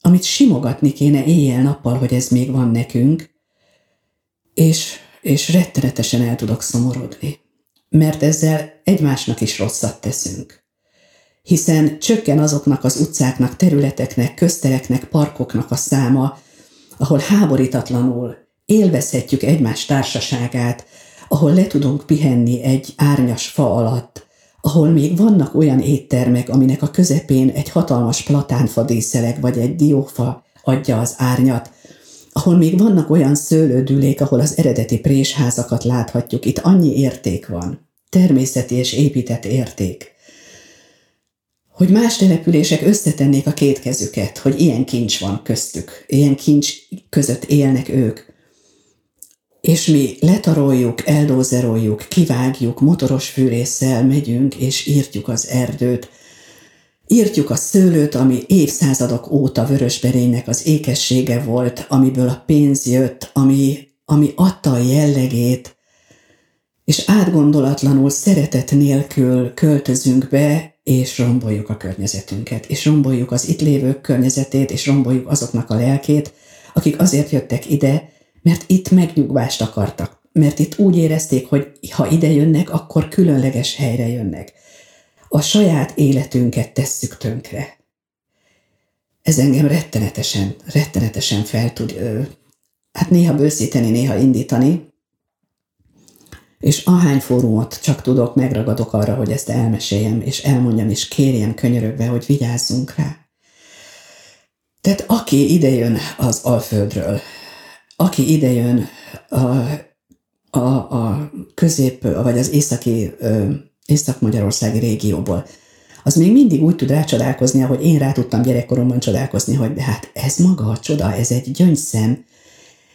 amit simogatni kéne éjjel-nappal, hogy ez még van nekünk, és, és rettenetesen el tudok szomorodni. Mert ezzel egymásnak is rosszat teszünk. Hiszen csökken azoknak az utcáknak, területeknek, köztereknek, parkoknak a száma, ahol háborítatlanul élvezhetjük egymás társaságát, ahol le tudunk pihenni egy árnyas fa alatt, ahol még vannak olyan éttermek, aminek a közepén egy hatalmas platánfa díszeleg vagy egy diófa adja az árnyat, ahol még vannak olyan szőlődülék, ahol az eredeti présházakat láthatjuk. Itt annyi érték van, természeti és épített érték, hogy más települések összetennék a két kezüket, hogy ilyen kincs van köztük, ilyen kincs között élnek ők, és mi letaroljuk, eldózeroljuk, kivágjuk, motoros fűrészsel megyünk, és írtjuk az erdőt. Írtjuk a szőlőt, ami évszázadok óta vörösberénynek az ékessége volt, amiből a pénz jött, ami, ami adta a jellegét, és átgondolatlanul, szeretet nélkül költözünk be, és romboljuk a környezetünket, és romboljuk az itt lévők környezetét, és romboljuk azoknak a lelkét, akik azért jöttek ide, mert itt megnyugvást akartak, mert itt úgy érezték, hogy ha ide jönnek, akkor különleges helyre jönnek. A saját életünket tesszük tönkre. Ez engem rettenetesen, rettenetesen fel tud, hát néha bőszíteni, néha indítani, és ahány fórumot csak tudok, megragadok arra, hogy ezt elmeséljem, és elmondjam, és kérjem könyörögve, hogy vigyázzunk rá. Tehát aki idejön az Alföldről, aki idejön a, a, a közép, vagy az északi ö, Észak-Magyarországi régióból, az még mindig úgy tud rácsodálkozni, ahogy én rá tudtam gyerekkoromban csodálkozni, hogy de hát ez maga a csoda, ez egy gyöngyszem,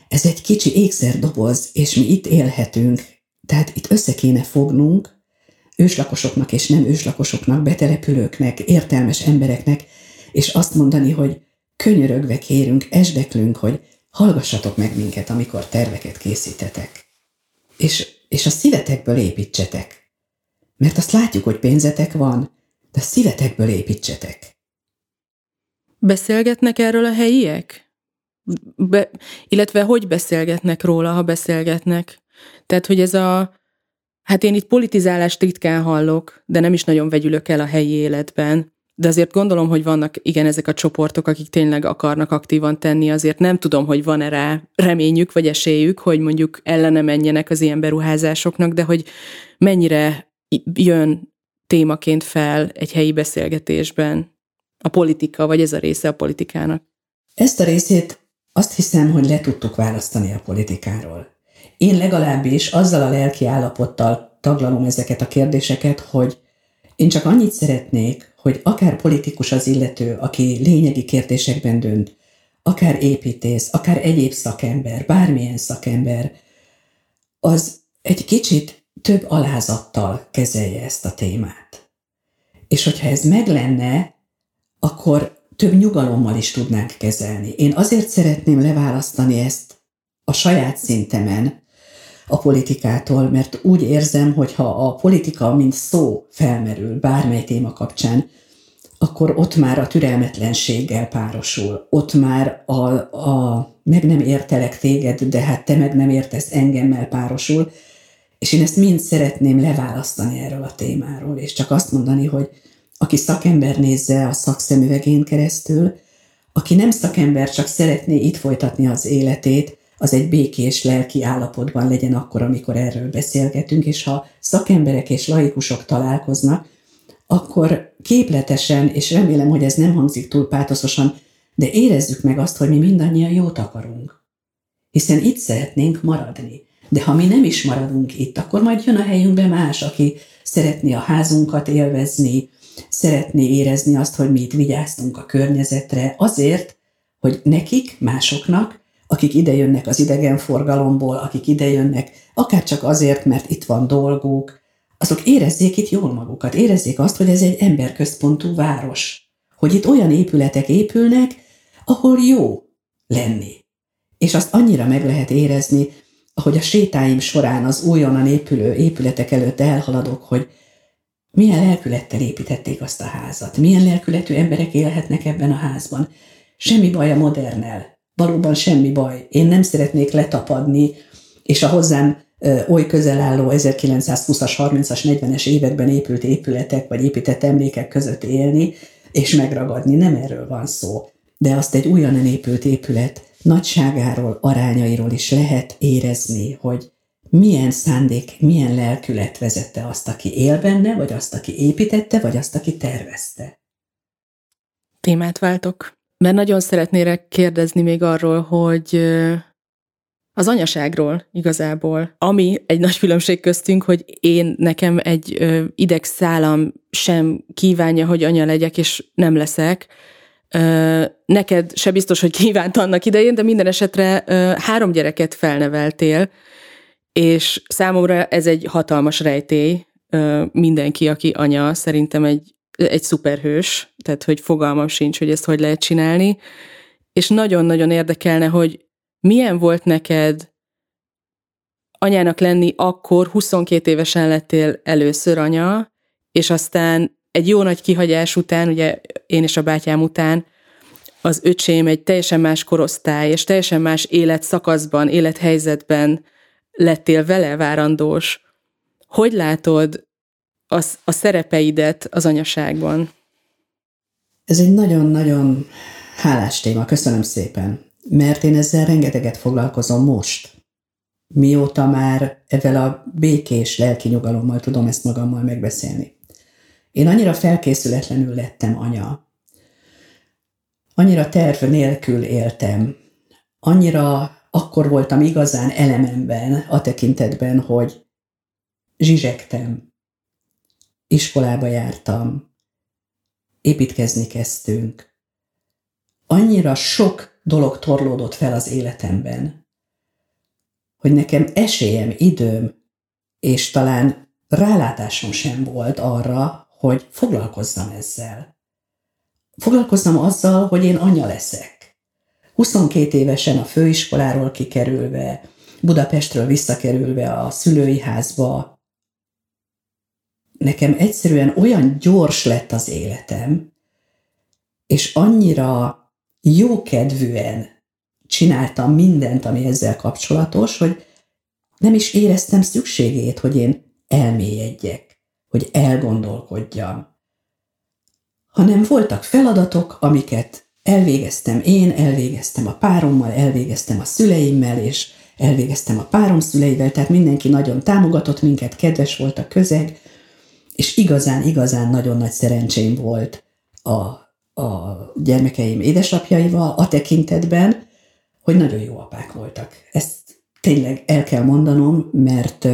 ez egy kicsi ékszerdoboz, és mi itt élhetünk. Tehát itt össze kéne fognunk, őslakosoknak és nem őslakosoknak, betelepülőknek, értelmes embereknek, és azt mondani, hogy könyörögve kérünk, esdeklünk, hogy hallgassatok meg minket, amikor terveket készítetek. És, és a szívetekből építsetek. Mert azt látjuk, hogy pénzetek van, de szívetekből építsetek. Beszélgetnek erről a helyiek? Be, illetve hogy beszélgetnek róla, ha beszélgetnek? Tehát, hogy ez a... Hát én itt politizálást ritkán hallok, de nem is nagyon vegyülök el a helyi életben. De azért gondolom, hogy vannak igen ezek a csoportok, akik tényleg akarnak aktívan tenni, azért nem tudom, hogy van-e rá reményük vagy esélyük, hogy mondjuk ellene menjenek az ilyen beruházásoknak, de hogy mennyire jön témaként fel egy helyi beszélgetésben a politika, vagy ez a része a politikának? Ezt a részét azt hiszem, hogy le tudtuk választani a politikáról. Én legalábbis azzal a lelki állapottal taglalom ezeket a kérdéseket, hogy én csak annyit szeretnék, hogy akár politikus az illető, aki lényegi kérdésekben dönt, akár építész, akár egyéb szakember, bármilyen szakember, az egy kicsit több alázattal kezelje ezt a témát. És hogyha ez meg lenne, akkor több nyugalommal is tudnánk kezelni. Én azért szeretném leválasztani ezt a saját szintemen a politikától, mert úgy érzem, hogy ha a politika mint szó felmerül bármely téma kapcsán, akkor ott már a türelmetlenséggel párosul, ott már a, a meg nem értelek téged, de hát te meg nem értesz engemmel párosul, és én ezt mind szeretném leválasztani erről a témáról, és csak azt mondani, hogy aki szakember nézze a szakszemüvegén keresztül, aki nem szakember, csak szeretné itt folytatni az életét, az egy békés lelki állapotban legyen akkor, amikor erről beszélgetünk, és ha szakemberek és laikusok találkoznak, akkor képletesen, és remélem, hogy ez nem hangzik túl pátoszosan, de érezzük meg azt, hogy mi mindannyian jót akarunk. Hiszen itt szeretnénk maradni. De ha mi nem is maradunk itt, akkor majd jön a helyünkbe más, aki szeretné a házunkat élvezni, szeretné érezni azt, hogy mi itt vigyáztunk a környezetre, azért, hogy nekik, másoknak, akik idejönnek az idegenforgalomból, akik idejönnek, akár csak azért, mert itt van dolguk, azok érezzék itt jól magukat, érezzék azt, hogy ez egy emberközpontú város, hogy itt olyan épületek épülnek, ahol jó lenni. És azt annyira meg lehet érezni, ahogy a sétáim során az újonnan épülő épületek előtt elhaladok, hogy milyen lelkülettel építették azt a házat, milyen lelkületű emberek élhetnek ebben a házban. Semmi baj a modernel, valóban semmi baj. Én nem szeretnék letapadni, és a hozzám oly közel álló 1920-as, 30-as, 40-es években épült épületek, vagy épített emlékek között élni, és megragadni. Nem erről van szó. De azt egy újonnan épült épület nagyságáról, arányairól is lehet érezni, hogy milyen szándék, milyen lelkület vezette azt, aki él benne, vagy azt, aki építette, vagy azt, aki tervezte. Témát váltok. Mert nagyon szeretnélek kérdezni még arról, hogy az anyaságról igazából, ami egy nagy különbség köztünk, hogy én nekem egy idegszálam sem kívánja, hogy anya legyek, és nem leszek, neked se biztos, hogy kívánt annak idején, de minden esetre három gyereket felneveltél, és számomra ez egy hatalmas rejtély. Mindenki, aki anya, szerintem egy, egy szuperhős, tehát hogy fogalmam sincs, hogy ezt hogy lehet csinálni. És nagyon-nagyon érdekelne, hogy milyen volt neked anyának lenni akkor, 22 évesen lettél először anya, és aztán egy jó nagy kihagyás után, ugye én és a bátyám után, az öcsém egy teljesen más korosztály, és teljesen más életszakaszban, élethelyzetben lettél vele várandós. Hogy látod az, a szerepeidet az anyaságban? Ez egy nagyon-nagyon hálás téma, köszönöm szépen, mert én ezzel rengeteget foglalkozom most. Mióta már ezzel a békés lelki nyugalommal tudom ezt magammal megbeszélni. Én annyira felkészületlenül lettem anya, annyira terv nélkül éltem, annyira akkor voltam igazán elememben a tekintetben, hogy zsizsegtem. iskolába jártam, építkezni kezdtünk. Annyira sok dolog torlódott fel az életemben, hogy nekem esélyem, időm, és talán rálátásom sem volt arra, hogy foglalkozzam ezzel. Foglalkozzam azzal, hogy én anya leszek. 22 évesen a főiskoláról kikerülve, Budapestről visszakerülve a szülői házba, nekem egyszerűen olyan gyors lett az életem, és annyira jókedvűen csináltam mindent, ami ezzel kapcsolatos, hogy nem is éreztem szükségét, hogy én elmélyedjek, hogy elgondolkodjam, hanem voltak feladatok, amiket elvégeztem én, elvégeztem a párommal, elvégeztem a szüleimmel, és elvégeztem a párom szüleivel, tehát mindenki nagyon támogatott minket, kedves volt a közeg, és igazán, igazán nagyon nagy szerencsém volt a, a gyermekeim édesapjaival a tekintetben, hogy nagyon jó apák voltak. Ezt tényleg el kell mondanom, mert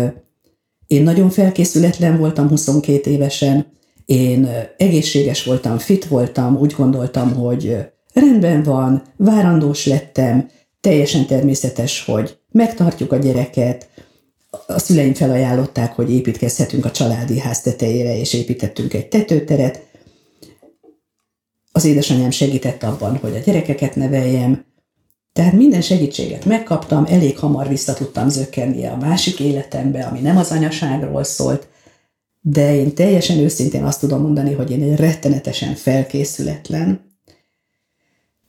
én nagyon felkészületlen voltam 22 évesen, én egészséges voltam, fit voltam, úgy gondoltam, hogy rendben van, várandós lettem, teljesen természetes, hogy megtartjuk a gyereket, a szüleim felajánlották, hogy építkezhetünk a családi ház tetejére, és építettünk egy tetőteret. Az édesanyám segített abban, hogy a gyerekeket neveljem, tehát minden segítséget megkaptam, elég hamar vissza tudtam zökkenni a másik életembe, ami nem az anyaságról szólt, de én teljesen őszintén azt tudom mondani, hogy én egy rettenetesen felkészületlen,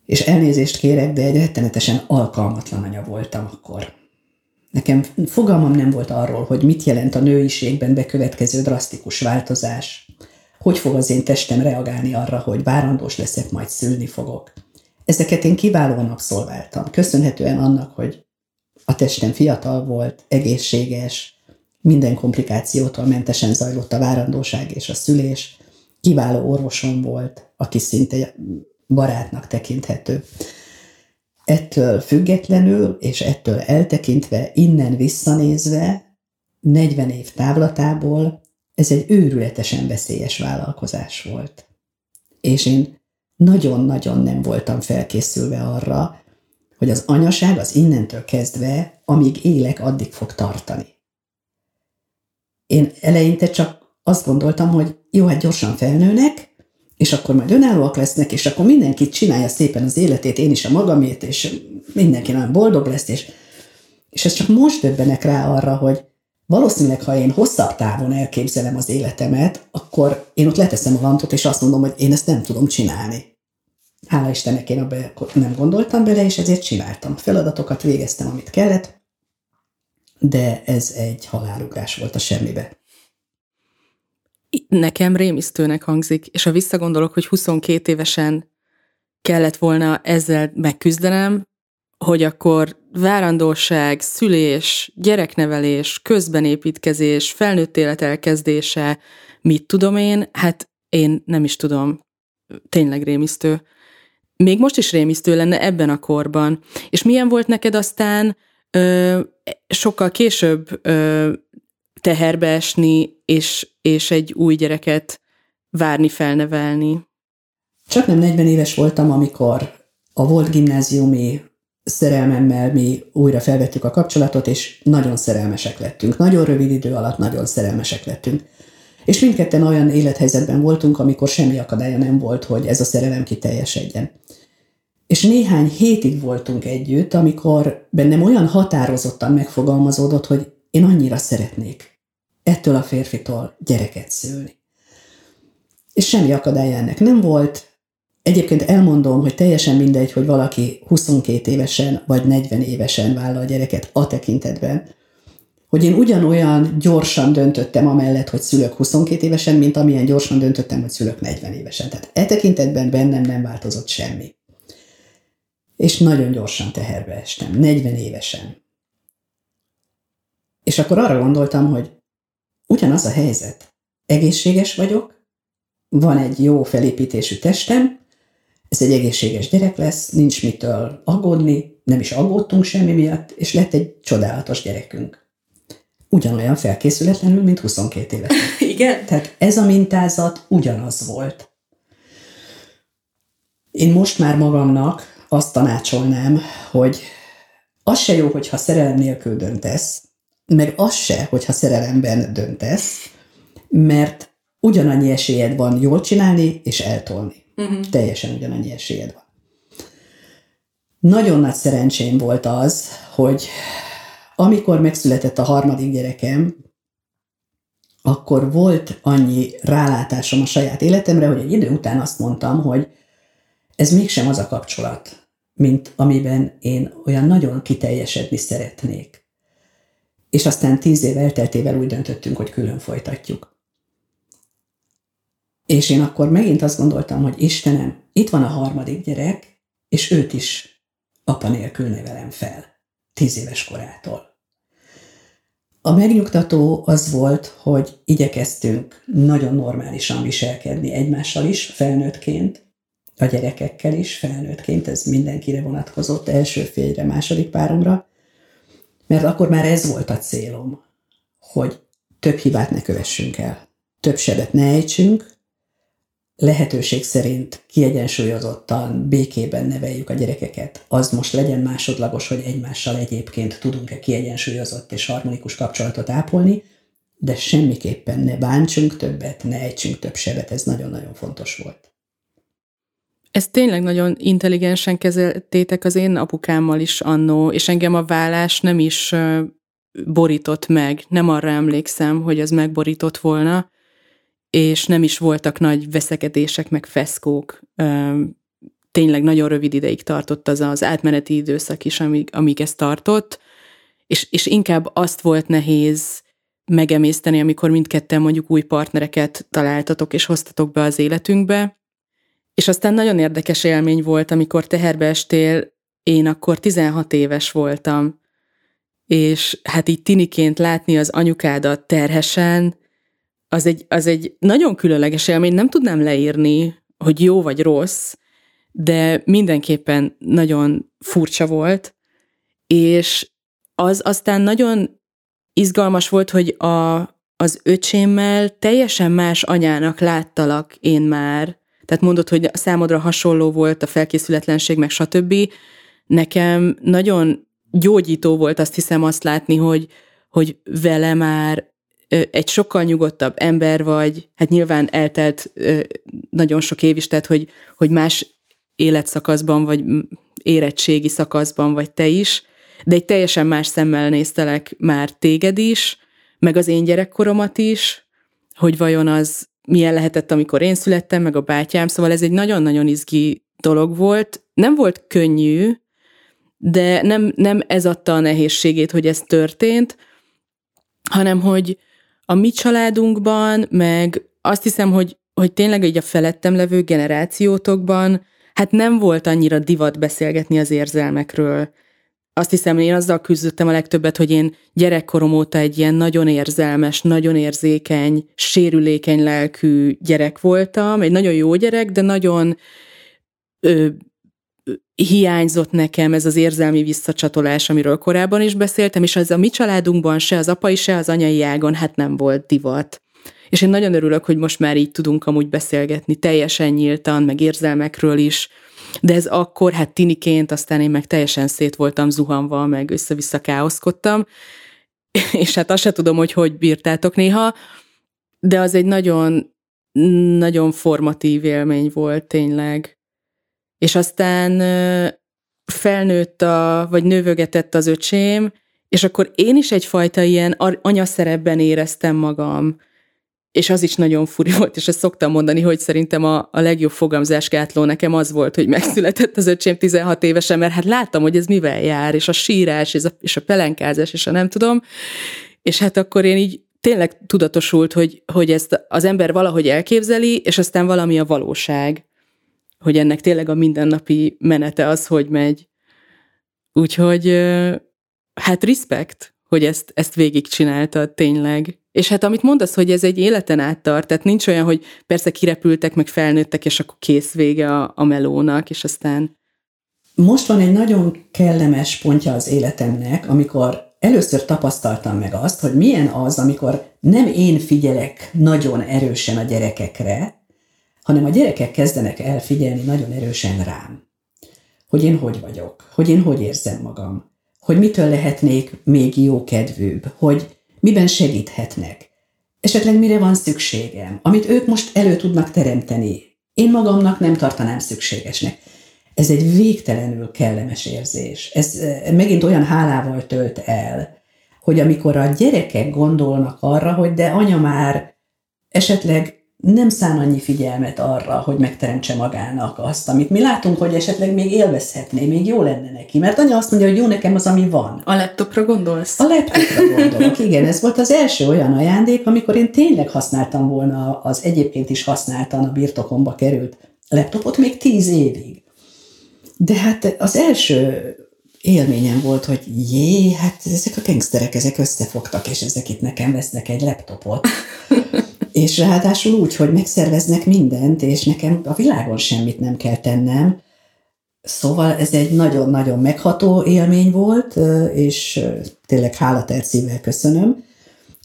és elnézést kérek, de egy rettenetesen alkalmatlan anya voltam akkor. Nekem fogalmam nem volt arról, hogy mit jelent a nőiségben bekövetkező drasztikus változás, hogy fog az én testem reagálni arra, hogy várandós leszek, majd szülni fogok. Ezeket én kiválóan abszolváltam, köszönhetően annak, hogy a testem fiatal volt, egészséges, minden komplikációtól mentesen zajlott a várandóság és a szülés, kiváló orvosom volt, aki szinte barátnak tekinthető. Ettől függetlenül és ettől eltekintve, innen visszanézve, 40 év távlatából ez egy őrületesen veszélyes vállalkozás volt. És én nagyon-nagyon nem voltam felkészülve arra, hogy az anyaság az innentől kezdve, amíg élek, addig fog tartani. Én eleinte csak azt gondoltam, hogy jó, hát gyorsan felnőnek, és akkor majd önállóak lesznek, és akkor mindenki csinálja szépen az életét, én is a magamét, és mindenki nagyon boldog lesz, és, és ez csak most döbbenek rá arra, hogy valószínűleg, ha én hosszabb távon elképzelem az életemet, akkor én ott leteszem a lantot, és azt mondom, hogy én ezt nem tudom csinálni. Hála Istennek én abban nem gondoltam bele, és ezért csináltam. Feladatokat végeztem, amit kellett, de ez egy halálugrás volt a semmibe nekem rémisztőnek hangzik, és ha visszagondolok, hogy 22 évesen kellett volna ezzel megküzdenem, hogy akkor várandóság, szülés, gyereknevelés, közbenépítkezés, felnőtt élet elkezdése, mit tudom én, hát én nem is tudom. Tényleg rémisztő. Még most is rémisztő lenne ebben a korban. És milyen volt neked aztán ö, sokkal később ö, teherbe esni, és, és egy új gyereket várni, felnevelni. Csak nem 40 éves voltam, amikor a volt gimnáziumi szerelmemmel mi újra felvettük a kapcsolatot, és nagyon szerelmesek lettünk. Nagyon rövid idő alatt nagyon szerelmesek lettünk. És mindketten olyan élethelyzetben voltunk, amikor semmi akadálya nem volt, hogy ez a szerelem kiteljesedjen. És néhány hétig voltunk együtt, amikor bennem olyan határozottan megfogalmazódott, hogy én annyira szeretnék ettől a férfitól gyereket szülni. És semmi akadály ennek nem volt. Egyébként elmondom, hogy teljesen mindegy, hogy valaki 22 évesen vagy 40 évesen vállal gyereket a tekintetben, hogy én ugyanolyan gyorsan döntöttem amellett, hogy szülök 22 évesen, mint amilyen gyorsan döntöttem, hogy szülök 40 évesen. Tehát e tekintetben bennem nem változott semmi. És nagyon gyorsan teherbe estem, 40 évesen. És akkor arra gondoltam, hogy Ugyanaz a helyzet. Egészséges vagyok, van egy jó felépítésű testem, ez egy egészséges gyerek lesz, nincs mitől aggódni, nem is aggódtunk semmi miatt, és lett egy csodálatos gyerekünk. ugyanolyan felkészületlenül, mint 22 éves. Igen. Tehát ez a mintázat ugyanaz volt. Én most már magamnak azt tanácsolnám, hogy az se jó, hogyha szerelem nélkül döntesz, meg az se, hogyha szerelemben döntesz, mert ugyanannyi esélyed van jól csinálni és eltolni. Uh-huh. Teljesen ugyanannyi esélyed van. Nagyon nagy szerencsém volt az, hogy amikor megszületett a harmadik gyerekem, akkor volt annyi rálátásom a saját életemre, hogy egy idő után azt mondtam, hogy ez mégsem az a kapcsolat, mint amiben én olyan nagyon kiteljesedni szeretnék. És aztán tíz év elteltével úgy döntöttünk, hogy külön folytatjuk. És én akkor megint azt gondoltam, hogy Istenem, itt van a harmadik gyerek, és őt is apa nélkül nevelem fel, tíz éves korától. A megnyugtató az volt, hogy igyekeztünk nagyon normálisan viselkedni egymással is, felnőttként, a gyerekekkel is, felnőttként, ez mindenkire vonatkozott, első férjre, második páromra, mert akkor már ez volt a célom, hogy több hibát ne kövessünk el, több sebet ne ejtsünk, lehetőség szerint kiegyensúlyozottan, békében neveljük a gyerekeket, az most legyen másodlagos, hogy egymással egyébként tudunk-e kiegyensúlyozott és harmonikus kapcsolatot ápolni, de semmiképpen ne bántsunk többet, ne ejtsünk több sebet, ez nagyon-nagyon fontos volt. Ez tényleg nagyon intelligensen kezeltétek az én apukámmal is annó, és engem a vállás nem is borított meg. Nem arra emlékszem, hogy az megborított volna, és nem is voltak nagy veszekedések, meg feszkók. Tényleg nagyon rövid ideig tartott az az átmeneti időszak is, amíg, amíg ez tartott, és, és inkább azt volt nehéz megemészteni, amikor mindketten mondjuk új partnereket találtatok és hoztatok be az életünkbe. És aztán nagyon érdekes élmény volt, amikor teherbe estél, én akkor 16 éves voltam, és hát így tiniként látni az anyukádat terhesen, az egy, az egy nagyon különleges élmény, nem tudnám leírni, hogy jó vagy rossz, de mindenképpen nagyon furcsa volt, és az aztán nagyon izgalmas volt, hogy a, az öcsémmel teljesen más anyának láttalak én már, tehát mondod, hogy számodra hasonló volt a felkészületlenség, meg stb. Nekem nagyon gyógyító volt azt hiszem azt látni, hogy, hogy vele már egy sokkal nyugodtabb ember vagy, hát nyilván eltelt nagyon sok év is, tehát hogy, hogy más életszakaszban, vagy érettségi szakaszban vagy te is, de egy teljesen más szemmel néztelek már téged is, meg az én gyerekkoromat is, hogy vajon az milyen lehetett, amikor én születtem, meg a bátyám, szóval ez egy nagyon-nagyon izgi dolog volt. Nem volt könnyű, de nem, nem ez adta a nehézségét, hogy ez történt, hanem hogy, a mi családunkban, meg azt hiszem, hogy, hogy tényleg egy a felettem levő generációtokban, hát nem volt annyira divat beszélgetni az érzelmekről. Azt hiszem, én azzal küzdöttem a legtöbbet, hogy én gyerekkorom óta egy ilyen nagyon érzelmes, nagyon érzékeny, sérülékeny lelkű gyerek voltam, egy nagyon jó gyerek, de nagyon ö, hiányzott nekem ez az érzelmi visszacsatolás, amiről korábban is beszéltem, és az a mi családunkban se az apai, se az anyai ágon hát nem volt divat. És én nagyon örülök, hogy most már így tudunk amúgy beszélgetni, teljesen nyíltan, meg érzelmekről is, de ez akkor, hát tiniként, aztán én meg teljesen szét voltam zuhanva, meg össze-vissza káoszkodtam, és hát azt se tudom, hogy hogy bírtátok néha, de az egy nagyon, nagyon formatív élmény volt tényleg és aztán felnőtt a, vagy nővögetett az öcsém, és akkor én is egyfajta ilyen anyaszerepben éreztem magam, és az is nagyon furi volt, és ezt szoktam mondani, hogy szerintem a, a legjobb fogamzásgátló nekem az volt, hogy megszületett az öcsém 16 évesen, mert hát láttam, hogy ez mivel jár, és a sírás, és a, és a pelenkázás, és a nem tudom, és hát akkor én így tényleg tudatosult, hogy, hogy ezt az ember valahogy elképzeli, és aztán valami a valóság hogy ennek tényleg a mindennapi menete az, hogy megy. Úgyhogy hát respekt, hogy ezt, ezt végigcsináltad tényleg. És hát amit mondasz, hogy ez egy életen át tart, tehát nincs olyan, hogy persze kirepültek, meg felnőttek, és akkor kész vége a, a melónak, és aztán... Most van egy nagyon kellemes pontja az életemnek, amikor először tapasztaltam meg azt, hogy milyen az, amikor nem én figyelek nagyon erősen a gyerekekre, hanem a gyerekek kezdenek elfigyelni nagyon erősen rám. Hogy én hogy vagyok, hogy én hogy érzem magam, hogy mitől lehetnék még jó kedvűbb, hogy miben segíthetnek, esetleg mire van szükségem, amit ők most elő tudnak teremteni. Én magamnak nem tartanám szükségesnek. Ez egy végtelenül kellemes érzés. Ez eh, megint olyan hálával tölt el, hogy amikor a gyerekek gondolnak arra, hogy de anya már esetleg nem szán annyi figyelmet arra, hogy megteremtse magának azt, amit mi látunk, hogy esetleg még élvezhetné, még jó lenne neki. Mert anya azt mondja, hogy jó nekem az, ami van. A laptopra gondolsz? A laptopra gondolok, igen. Ez volt az első olyan ajándék, amikor én tényleg használtam volna az egyébként is használtan a birtokomba került laptopot még tíz évig. De hát az első élményem volt, hogy jé, hát ezek a gangsterek, ezek összefogtak, és ezek itt nekem vesznek egy laptopot. És ráadásul úgy, hogy megszerveznek mindent, és nekem a világon semmit nem kell tennem. Szóval ez egy nagyon-nagyon megható élmény volt, és tényleg hálatert szívvel köszönöm.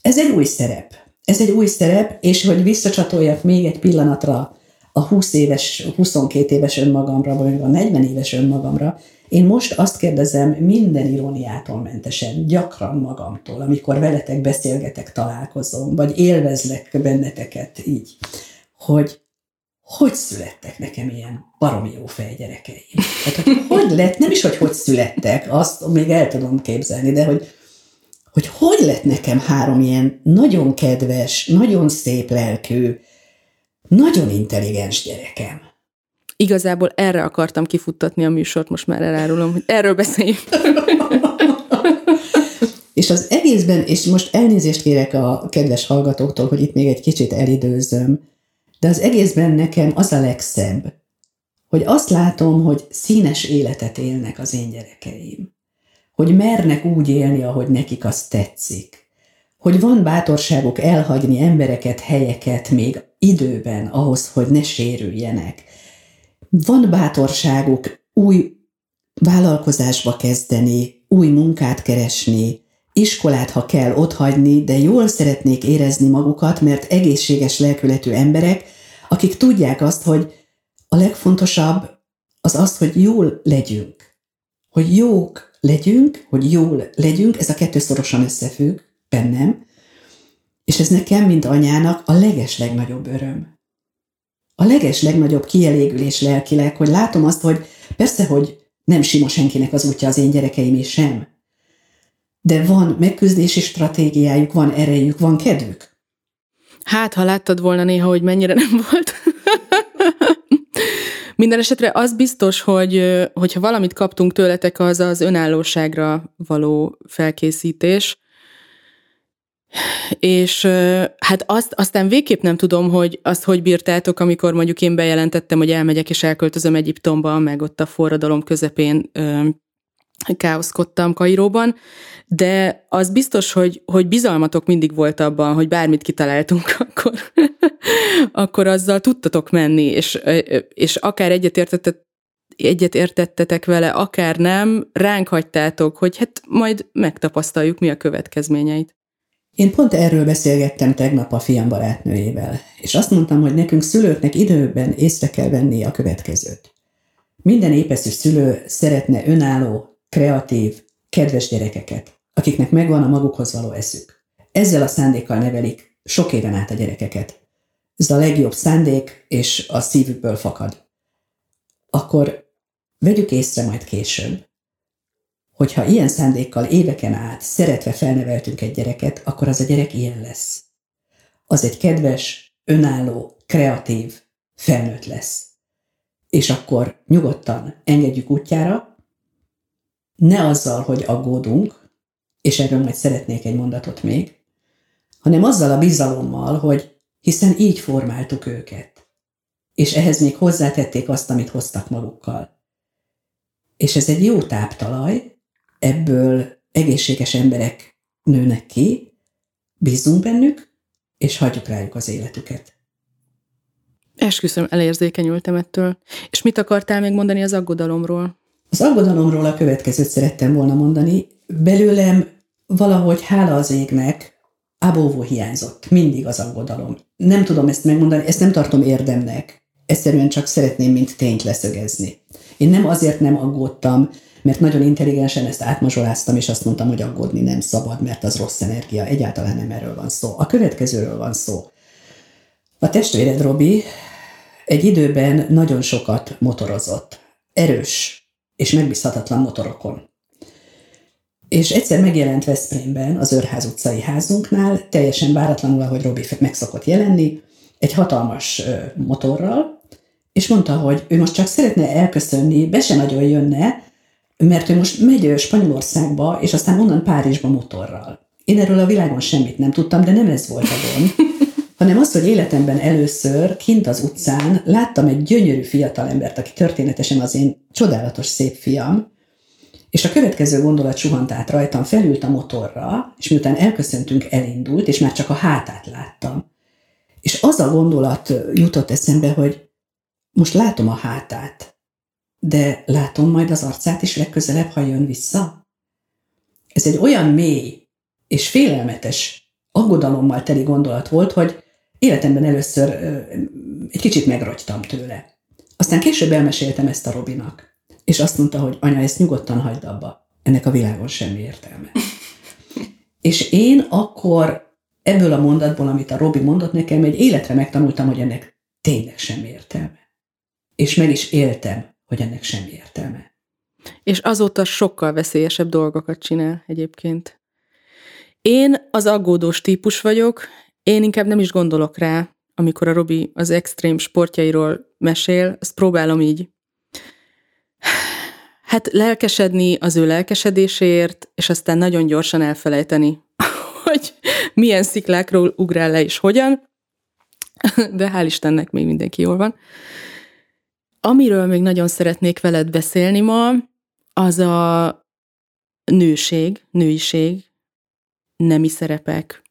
Ez egy új szerep. Ez egy új szerep, és hogy visszacsatoljak még egy pillanatra a 20 éves, 22 éves önmagamra, vagy a 40 éves önmagamra, én most azt kérdezem minden iróniától mentesen, gyakran magamtól, amikor veletek beszélgetek, találkozom, vagy élvezlek benneteket így, hogy hogy születtek nekem ilyen baromi jó fejgyerekeim? Tehát, hogy, hogy lett, nem is, hogy hogy születtek, azt még el tudom képzelni, de hogy, hogy hogy lett nekem három ilyen nagyon kedves, nagyon szép lelkű, nagyon intelligens gyerekem. Igazából erre akartam kifuttatni a műsort, most már elárulom, hogy erről beszéljünk. és az egészben, és most elnézést kérek a kedves hallgatóktól, hogy itt még egy kicsit elidőzöm, de az egészben nekem az a legszebb, hogy azt látom, hogy színes életet élnek az én gyerekeim. Hogy mernek úgy élni, ahogy nekik az tetszik. Hogy van bátorságuk elhagyni embereket, helyeket még időben ahhoz, hogy ne sérüljenek van bátorságuk új vállalkozásba kezdeni, új munkát keresni, iskolát, ha kell, otthagyni, de jól szeretnék érezni magukat, mert egészséges lelkületű emberek, akik tudják azt, hogy a legfontosabb az az, hogy jól legyünk. Hogy jók legyünk, hogy jól legyünk, ez a kettő szorosan összefügg bennem, és ez nekem, mint anyának, a leges legnagyobb öröm a leges legnagyobb kielégülés lelkileg, hogy látom azt, hogy persze, hogy nem sima senkinek az útja az én gyerekeim is sem. De van megküzdési stratégiájuk, van erejük, van kedvük. Hát, ha láttad volna néha, hogy mennyire nem volt. Minden esetre az biztos, hogy hogyha valamit kaptunk tőletek, az az önállóságra való felkészítés, és hát azt aztán végképp nem tudom, hogy azt hogy bírtátok, amikor mondjuk én bejelentettem, hogy elmegyek és elköltözöm Egyiptomba, meg ott a forradalom közepén káoszkodtam Kairóban, de az biztos, hogy, hogy bizalmatok mindig volt abban, hogy bármit kitaláltunk, akkor, akkor azzal tudtatok menni, és, és akár egyetértettet egyet értettetek vele, akár nem, ránk hagytátok, hogy hát majd megtapasztaljuk, mi a következményeit. Én pont erről beszélgettem tegnap a fiam barátnőjével, és azt mondtam, hogy nekünk szülőknek időben észre kell venni a következőt. Minden épeszű szülő szeretne önálló, kreatív, kedves gyerekeket, akiknek megvan a magukhoz való eszük. Ezzel a szándékkal nevelik sok éven át a gyerekeket. Ez a legjobb szándék, és a szívükből fakad. Akkor vegyük észre majd később, hogyha ilyen szándékkal éveken át szeretve felneveltünk egy gyereket, akkor az a gyerek ilyen lesz. Az egy kedves, önálló, kreatív, felnőtt lesz. És akkor nyugodtan engedjük útjára, ne azzal, hogy aggódunk, és erről majd szeretnék egy mondatot még, hanem azzal a bizalommal, hogy hiszen így formáltuk őket. És ehhez még hozzátették azt, amit hoztak magukkal. És ez egy jó táptalaj, ebből egészséges emberek nőnek ki, bízunk bennük, és hagyjuk rájuk az életüket. Esküszöm, elérzékenyültem ettől. És mit akartál még mondani az aggodalomról? Az aggodalomról a következőt szerettem volna mondani. Belőlem valahogy hála az égnek, Abóvó hiányzott. Mindig az aggodalom. Nem tudom ezt megmondani, ezt nem tartom érdemnek. Egyszerűen csak szeretném, mint tényt leszögezni. Én nem azért nem aggódtam, mert nagyon intelligensen ezt átmazsoláztam, és azt mondtam, hogy aggódni nem szabad, mert az rossz energia. Egyáltalán nem erről van szó. A következőről van szó. A testvéred, Robi, egy időben nagyon sokat motorozott. Erős és megbízhatatlan motorokon. És egyszer megjelent Veszprémben, az Őrház utcai házunknál, teljesen váratlanul, ahogy Robi meg szokott jelenni, egy hatalmas motorral, és mondta, hogy ő most csak szeretne elköszönni, be se nagyon jönne, mert ő most megy Spanyolországba, és aztán onnan Párizsba motorral. Én erről a világon semmit nem tudtam, de nem ez volt a gond, hanem az, hogy életemben először kint az utcán láttam egy gyönyörű fiatalembert, aki történetesen az én csodálatos szép fiam, és a következő gondolat suhant át rajtam, felült a motorra, és miután elköszöntünk, elindult, és már csak a hátát láttam. És az a gondolat jutott eszembe, hogy most látom a hátát, de látom majd az arcát is legközelebb, ha jön vissza? Ez egy olyan mély és félelmetes, aggodalommal teli gondolat volt, hogy életemben először egy kicsit megrogytam tőle. Aztán később elmeséltem ezt a Robinak. És azt mondta, hogy anya, ezt nyugodtan hagyd abba. Ennek a világon semmi értelme. és én akkor ebből a mondatból, amit a Robi mondott nekem, egy életre megtanultam, hogy ennek tényleg semmi értelme. És meg is éltem, hogy ennek semmi értelme. És azóta sokkal veszélyesebb dolgokat csinál egyébként. Én az aggódós típus vagyok, én inkább nem is gondolok rá, amikor a Robi az extrém sportjairól mesél, ezt próbálom így Hát lelkesedni az ő lelkesedéséért, és aztán nagyon gyorsan elfelejteni, hogy milyen sziklákról ugrál le és hogyan, de hál' Istennek még mindenki jól van. Amiről még nagyon szeretnék veled beszélni ma, az a nőség, nőiség, nemi szerepek.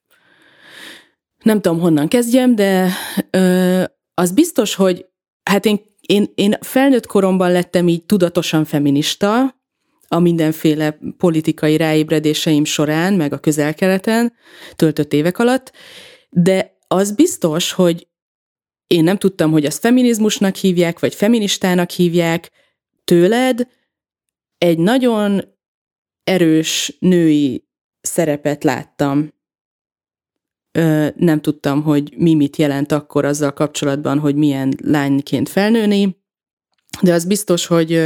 Nem tudom, honnan kezdjem, de ö, az biztos, hogy hát én én, én felnőtt koromban lettem így tudatosan feminista, a mindenféle politikai ráébredéseim során, meg a közel-keleten töltött évek alatt, de az biztos, hogy én nem tudtam, hogy azt feminizmusnak hívják, vagy feministának hívják, tőled egy nagyon erős női szerepet láttam. Nem tudtam, hogy mi mit jelent akkor azzal kapcsolatban, hogy milyen lányként felnőni, de az biztos, hogy,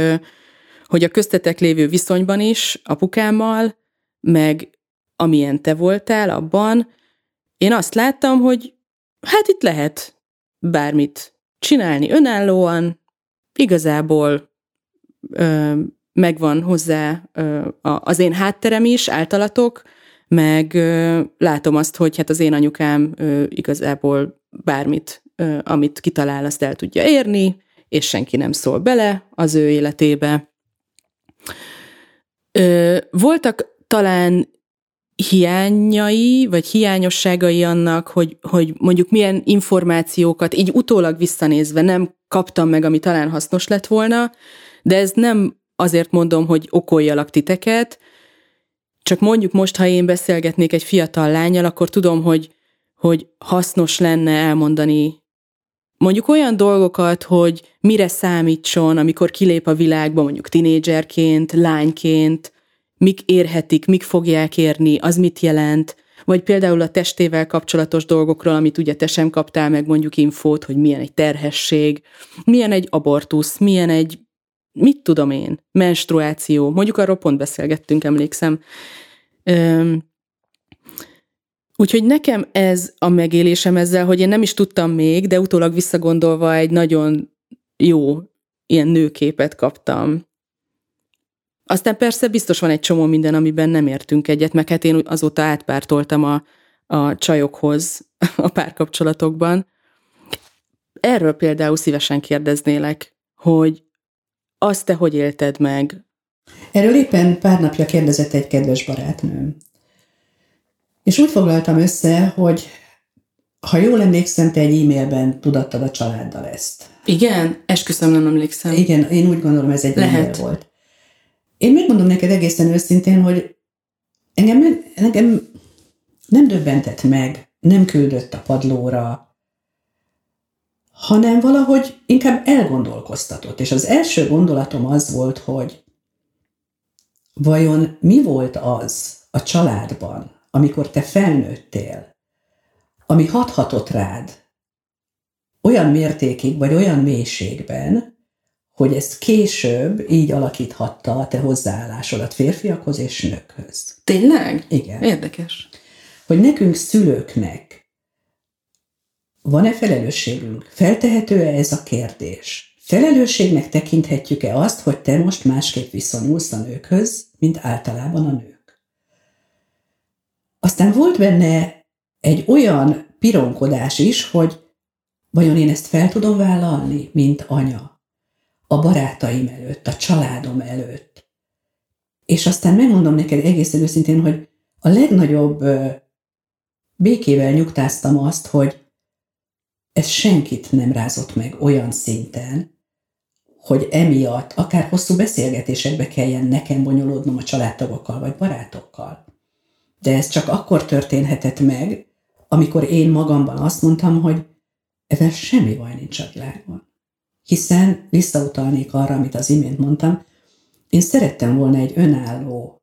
hogy a köztetek lévő viszonyban is, apukámmal, meg amilyen te voltál abban, én azt láttam, hogy hát itt lehet bármit csinálni önállóan, igazából ö, megvan hozzá ö, az én hátterem is, általatok, meg ö, látom azt, hogy hát az én anyukám ö, igazából bármit, ö, amit kitalál, azt el tudja érni, és senki nem szól bele az ő életébe. Ö, voltak talán hiányai, vagy hiányosságai annak, hogy, hogy mondjuk milyen információkat így utólag visszanézve nem kaptam meg, ami talán hasznos lett volna, de ez nem azért mondom, hogy okoljalak titeket, csak mondjuk most, ha én beszélgetnék egy fiatal lányjal, akkor tudom, hogy, hogy hasznos lenne elmondani mondjuk olyan dolgokat, hogy mire számítson, amikor kilép a világba, mondjuk tinédzserként, lányként, mik érhetik, mik fogják érni, az mit jelent, vagy például a testével kapcsolatos dolgokról, amit ugye te sem kaptál meg mondjuk infót, hogy milyen egy terhesség, milyen egy abortusz, milyen egy mit tudom én, menstruáció, mondjuk arról pont beszélgettünk, emlékszem. Üm, úgyhogy nekem ez a megélésem ezzel, hogy én nem is tudtam még, de utólag visszagondolva egy nagyon jó ilyen nőképet kaptam. Aztán persze biztos van egy csomó minden, amiben nem értünk egyet, meg hát én azóta átpártoltam a, a csajokhoz a párkapcsolatokban. Erről például szívesen kérdeznélek, hogy azt te hogy élted meg? Erről éppen pár napja kérdezett egy kedves barátnőm. És úgy foglaltam össze, hogy ha jól emlékszem, te egy e-mailben tudattad a családdal ezt. Igen? Esküszöm, nem emlékszem. Igen, én úgy gondolom, ez egy Lehet. e volt. Én megmondom neked egészen őszintén, hogy engem, engem nem döbbentett meg, nem küldött a padlóra, hanem valahogy inkább elgondolkoztatott. És az első gondolatom az volt, hogy vajon mi volt az a családban, amikor te felnőttél, ami hathatott rád olyan mértékig, vagy olyan mélységben, hogy ezt később így alakíthatta a te hozzáállásodat férfiakhoz és nőkhöz. Tényleg? Igen. Érdekes. Hogy nekünk szülőknek van-e felelősségünk? Feltehető-e ez a kérdés? Felelősségnek tekinthetjük-e azt, hogy te most másképp viszonyulsz a nőkhöz, mint általában a nők? Aztán volt benne egy olyan pironkodás is, hogy vajon én ezt fel tudom vállalni, mint anya, a barátaim előtt, a családom előtt. És aztán megmondom neked egészen őszintén, hogy a legnagyobb békével nyugtáztam azt, hogy ez senkit nem rázott meg olyan szinten, hogy emiatt akár hosszú beszélgetésekbe kelljen nekem bonyolódnom a családtagokkal vagy barátokkal. De ez csak akkor történhetett meg, amikor én magamban azt mondtam, hogy ezzel semmi baj nincs a világban. Hiszen visszautalnék arra, amit az imént mondtam, én szerettem volna egy önálló,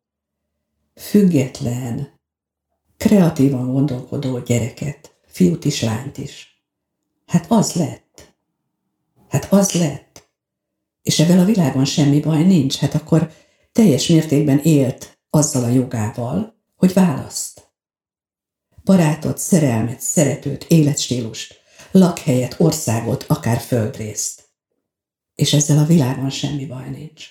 független, kreatívan gondolkodó gyereket, fiút is, lányt is. Hát az lett. Hát az lett. És ebben a világon semmi baj nincs. Hát akkor teljes mértékben élt azzal a jogával, hogy választ. Barátot, szerelmet, szeretőt, életstílust, lakhelyet, országot, akár földrészt. És ezzel a világon semmi baj nincs.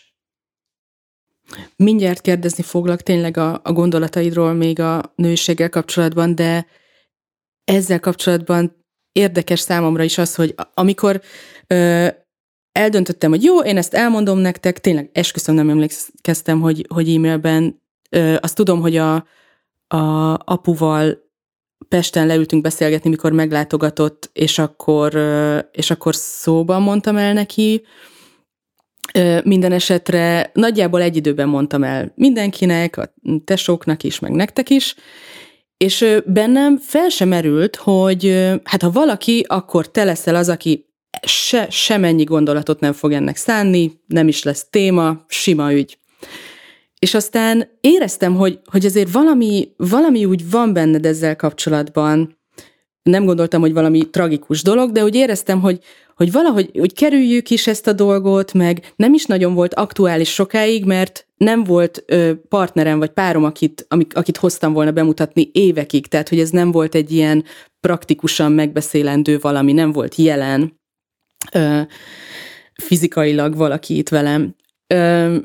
Mindjárt kérdezni foglak tényleg a, a gondolataidról még a nőséggel kapcsolatban, de ezzel kapcsolatban érdekes számomra is az, hogy amikor ö, eldöntöttem, hogy jó, én ezt elmondom nektek, tényleg esküszöm nem emlékeztem, hogy, hogy e-mailben, ö, azt tudom, hogy a, a apuval Pesten leültünk beszélgetni, mikor meglátogatott, és akkor, és akkor szóban mondtam el neki. Minden esetre nagyjából egy időben mondtam el mindenkinek, a tesóknak is, meg nektek is, és bennem fel sem merült, hogy hát ha valaki, akkor te leszel az, aki se, semennyi gondolatot nem fog ennek szánni, nem is lesz téma, sima ügy. És aztán éreztem, hogy, hogy azért valami, valami úgy van benned ezzel kapcsolatban. Nem gondoltam, hogy valami tragikus dolog, de úgy éreztem, hogy, hogy valahogy hogy kerüljük is ezt a dolgot, meg nem is nagyon volt aktuális sokáig, mert nem volt ö, partnerem vagy párom, akit, amik, akit hoztam volna bemutatni évekig, tehát hogy ez nem volt egy ilyen praktikusan megbeszélendő valami, nem volt jelen ö, fizikailag valaki itt velem. Ö,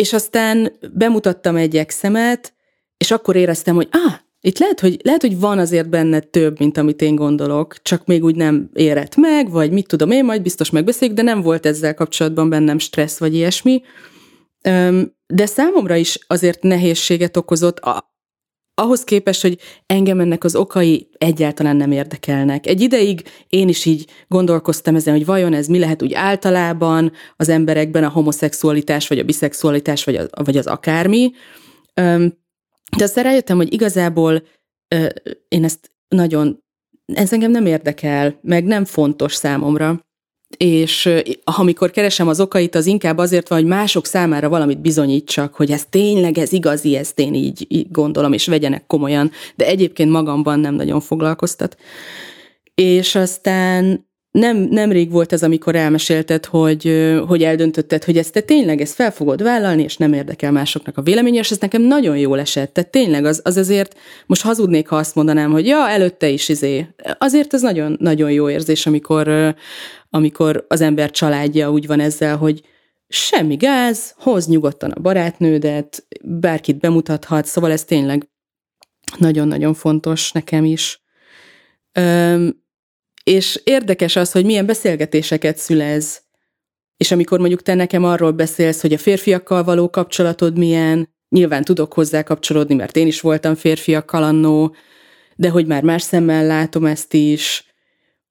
és aztán bemutattam egy exemet, és akkor éreztem, hogy ah, itt lehet hogy, lehet, hogy van azért benne több, mint amit én gondolok, csak még úgy nem érett meg, vagy mit tudom én, majd biztos megbeszéljük, de nem volt ezzel kapcsolatban bennem stressz, vagy ilyesmi. De számomra is azért nehézséget okozott ahhoz képest, hogy engem ennek az okai egyáltalán nem érdekelnek. Egy ideig én is így gondolkoztam ezen, hogy vajon ez mi lehet úgy általában az emberekben a homoszexualitás, vagy a biszexualitás, vagy, a, vagy az akármi. De aztán rájöttem, hogy igazából én ezt nagyon, ez engem nem érdekel, meg nem fontos számomra és amikor keresem az okait, az inkább azért van, hogy mások számára valamit bizonyítsak, hogy ez tényleg, ez igazi, ezt én így, így gondolom, és vegyenek komolyan, de egyébként magamban nem nagyon foglalkoztat. És aztán nem, nem rég volt ez, amikor elmesélted, hogy, hogy eldöntötted, hogy ezt te tényleg ezt fel fogod vállalni, és nem érdekel másoknak a véleménye, és ez nekem nagyon jól esett. Tehát tényleg az, az azért, most hazudnék, ha azt mondanám, hogy ja, előtte is izé. Azért ez nagyon, nagyon jó érzés, amikor, amikor az ember családja úgy van ezzel, hogy semmi gáz, hoz nyugodtan a barátnődet, bárkit bemutathat, szóval ez tényleg nagyon-nagyon fontos nekem is. Üm, és érdekes az, hogy milyen beszélgetéseket szülez, és amikor mondjuk te nekem arról beszélsz, hogy a férfiakkal való kapcsolatod milyen, nyilván tudok hozzá kapcsolódni, mert én is voltam férfiakkal annó, de hogy már más szemmel látom ezt is,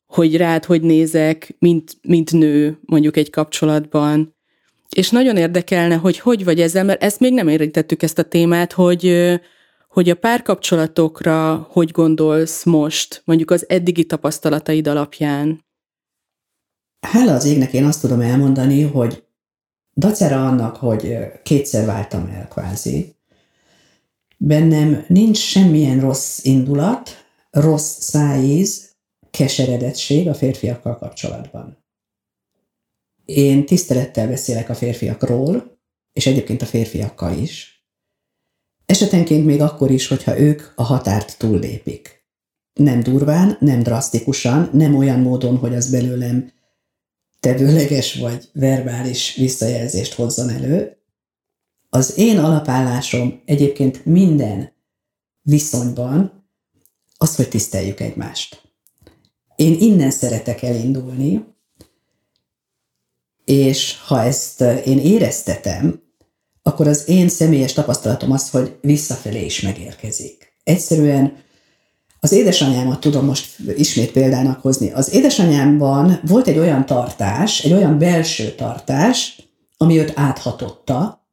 hogy rád hogy nézek, mint, mint nő mondjuk egy kapcsolatban. És nagyon érdekelne, hogy hogy vagy ezzel, mert ezt még nem érintettük ezt a témát, hogy, hogy a párkapcsolatokra hogy gondolsz most, mondjuk az eddigi tapasztalataid alapján? Hála az égnek én azt tudom elmondani, hogy dacera annak, hogy kétszer váltam el kvázi, bennem nincs semmilyen rossz indulat, rossz szájíz, keseredettség a férfiakkal kapcsolatban. Én tisztelettel beszélek a férfiakról, és egyébként a férfiakkal is. Esetenként még akkor is, hogyha ők a határt túllépik. Nem durván, nem drasztikusan, nem olyan módon, hogy az belőlem tevőleges vagy verbális visszajelzést hozzon elő. Az én alapállásom egyébként minden viszonyban az, hogy tiszteljük egymást. Én innen szeretek elindulni, és ha ezt én éreztetem, akkor az én személyes tapasztalatom az, hogy visszafelé is megérkezik. Egyszerűen az édesanyámat tudom most ismét példának hozni. Az édesanyámban volt egy olyan tartás, egy olyan belső tartás, ami őt áthatotta,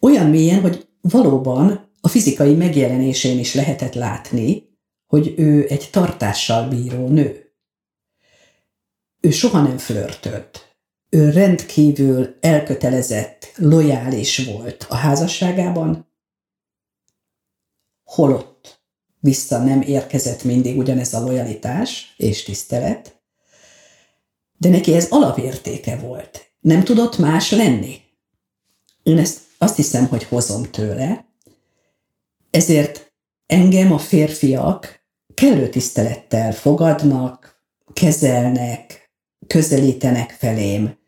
olyan mélyen, hogy valóban a fizikai megjelenésén is lehetett látni, hogy ő egy tartással bíró nő. Ő soha nem flörtölt. Ő rendkívül elkötelezett, lojális volt a házasságában, holott vissza nem érkezett mindig ugyanez a lojalitás és tisztelet, de neki ez alapértéke volt. Nem tudott más lenni. Én ezt azt hiszem, hogy hozom tőle, ezért engem a férfiak kellő tisztelettel fogadnak, kezelnek, közelítenek felém.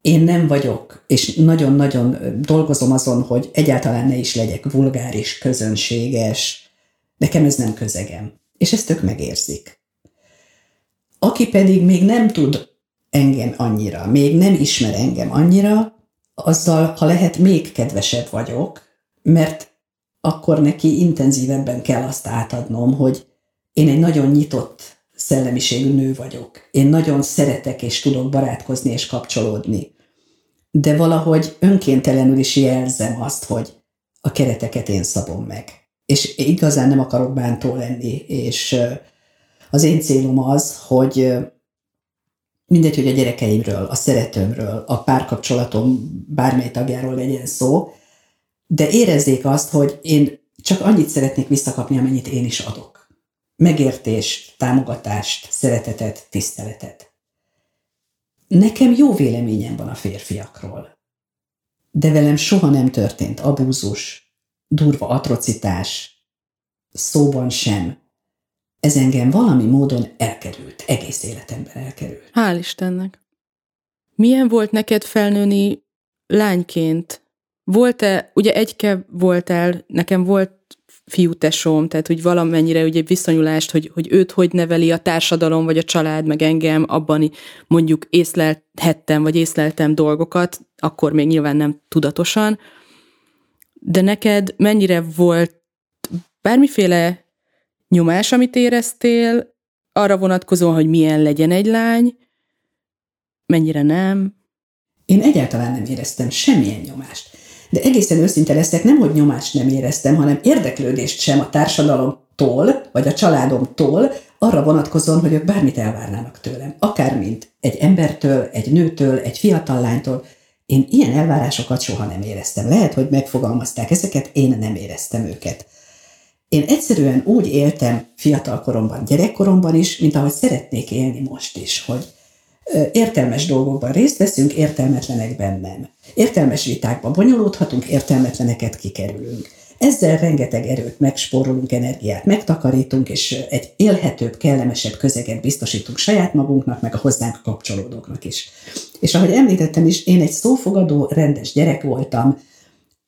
Én nem vagyok, és nagyon-nagyon dolgozom azon, hogy egyáltalán ne is legyek vulgáris, közönséges, Nekem ez nem közegem. És ezt ők megérzik. Aki pedig még nem tud engem annyira, még nem ismer engem annyira, azzal, ha lehet, még kedvesebb vagyok, mert akkor neki intenzívebben kell azt átadnom, hogy én egy nagyon nyitott szellemiségű nő vagyok. Én nagyon szeretek és tudok barátkozni és kapcsolódni. De valahogy önkéntelenül is jelzem azt, hogy a kereteket én szabom meg és igazán nem akarok bántó lenni, és az én célom az, hogy mindegy, hogy a gyerekeimről, a szeretőmről, a párkapcsolatom bármely tagjáról legyen szó, de érezzék azt, hogy én csak annyit szeretnék visszakapni, amennyit én is adok. Megértést, támogatást, szeretetet, tiszteletet. Nekem jó véleményem van a férfiakról, de velem soha nem történt abúzus, durva atrocitás, szóban sem. Ez engem valami módon elkerült, egész életemben elkerült. Hál' Istennek. Milyen volt neked felnőni lányként? Volt-e, ugye egyke voltál, nekem volt fiútesóm, tehát hogy valamennyire ugye viszonyulást, hogy, hogy őt hogy neveli a társadalom, vagy a család, meg engem, abban mondjuk észlelhettem, vagy észleltem dolgokat, akkor még nyilván nem tudatosan, de neked mennyire volt bármiféle nyomás, amit éreztél, arra vonatkozóan, hogy milyen legyen egy lány, mennyire nem? Én egyáltalán nem éreztem semmilyen nyomást. De egészen őszinte leszek, nem, hogy nyomást nem éreztem, hanem érdeklődést sem a társadalomtól, vagy a családomtól, arra vonatkozóan, hogy ők bármit elvárnának tőlem. Akár mint egy embertől, egy nőtől, egy fiatal lánytól. Én ilyen elvárásokat soha nem éreztem. Lehet, hogy megfogalmazták ezeket, én nem éreztem őket. Én egyszerűen úgy éltem fiatal koromban, gyerekkoromban is, mint ahogy szeretnék élni most is, hogy értelmes dolgokban részt veszünk, értelmetlenekben nem. Értelmes vitákban bonyolódhatunk, értelmetleneket kikerülünk. Ezzel rengeteg erőt megspórolunk, energiát megtakarítunk, és egy élhetőbb, kellemesebb közeget biztosítunk saját magunknak, meg a hozzánk kapcsolódóknak is. És ahogy említettem is, én egy szófogadó, rendes gyerek voltam,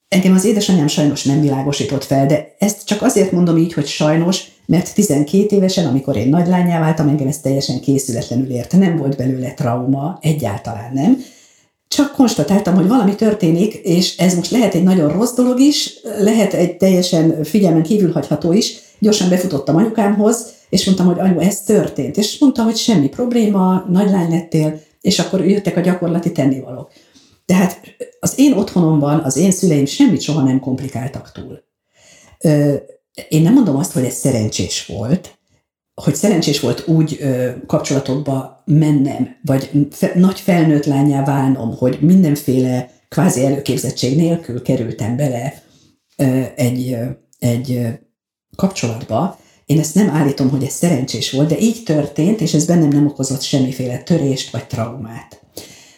Engem az édesanyám sajnos nem világosított fel, de ezt csak azért mondom így, hogy sajnos, mert 12 évesen, amikor én nagylányá váltam, engem ez teljesen készületlenül ért. Nem volt belőle trauma, egyáltalán nem csak konstatáltam, hogy valami történik, és ez most lehet egy nagyon rossz dolog is, lehet egy teljesen figyelmen kívül hagyható is. Gyorsan befutottam anyukámhoz, és mondtam, hogy anyu, ez történt. És mondta, hogy semmi probléma, nagylány lettél, és akkor jöttek a gyakorlati tennivalók. Tehát az én otthonomban az én szüleim semmit soha nem komplikáltak túl. Én nem mondom azt, hogy ez szerencsés volt, hogy szerencsés volt úgy ö, kapcsolatokba mennem, vagy nagy felnőtt lányá válnom, hogy mindenféle kvázi előképzettség nélkül kerültem bele egy, egy kapcsolatba. Én ezt nem állítom, hogy ez szerencsés volt, de így történt, és ez bennem nem okozott semmiféle törést vagy traumát.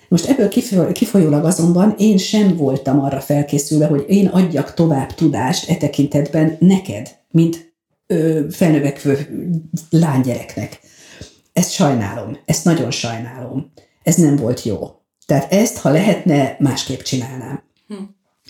Most ebből kifolyólag azonban én sem voltam arra felkészülve, hogy én adjak tovább tudást e tekintetben neked, mint ö, felnövekvő lánygyereknek. Ezt sajnálom, ezt nagyon sajnálom. Ez nem volt jó. Tehát ezt, ha lehetne, másképp csinálnám. Hm.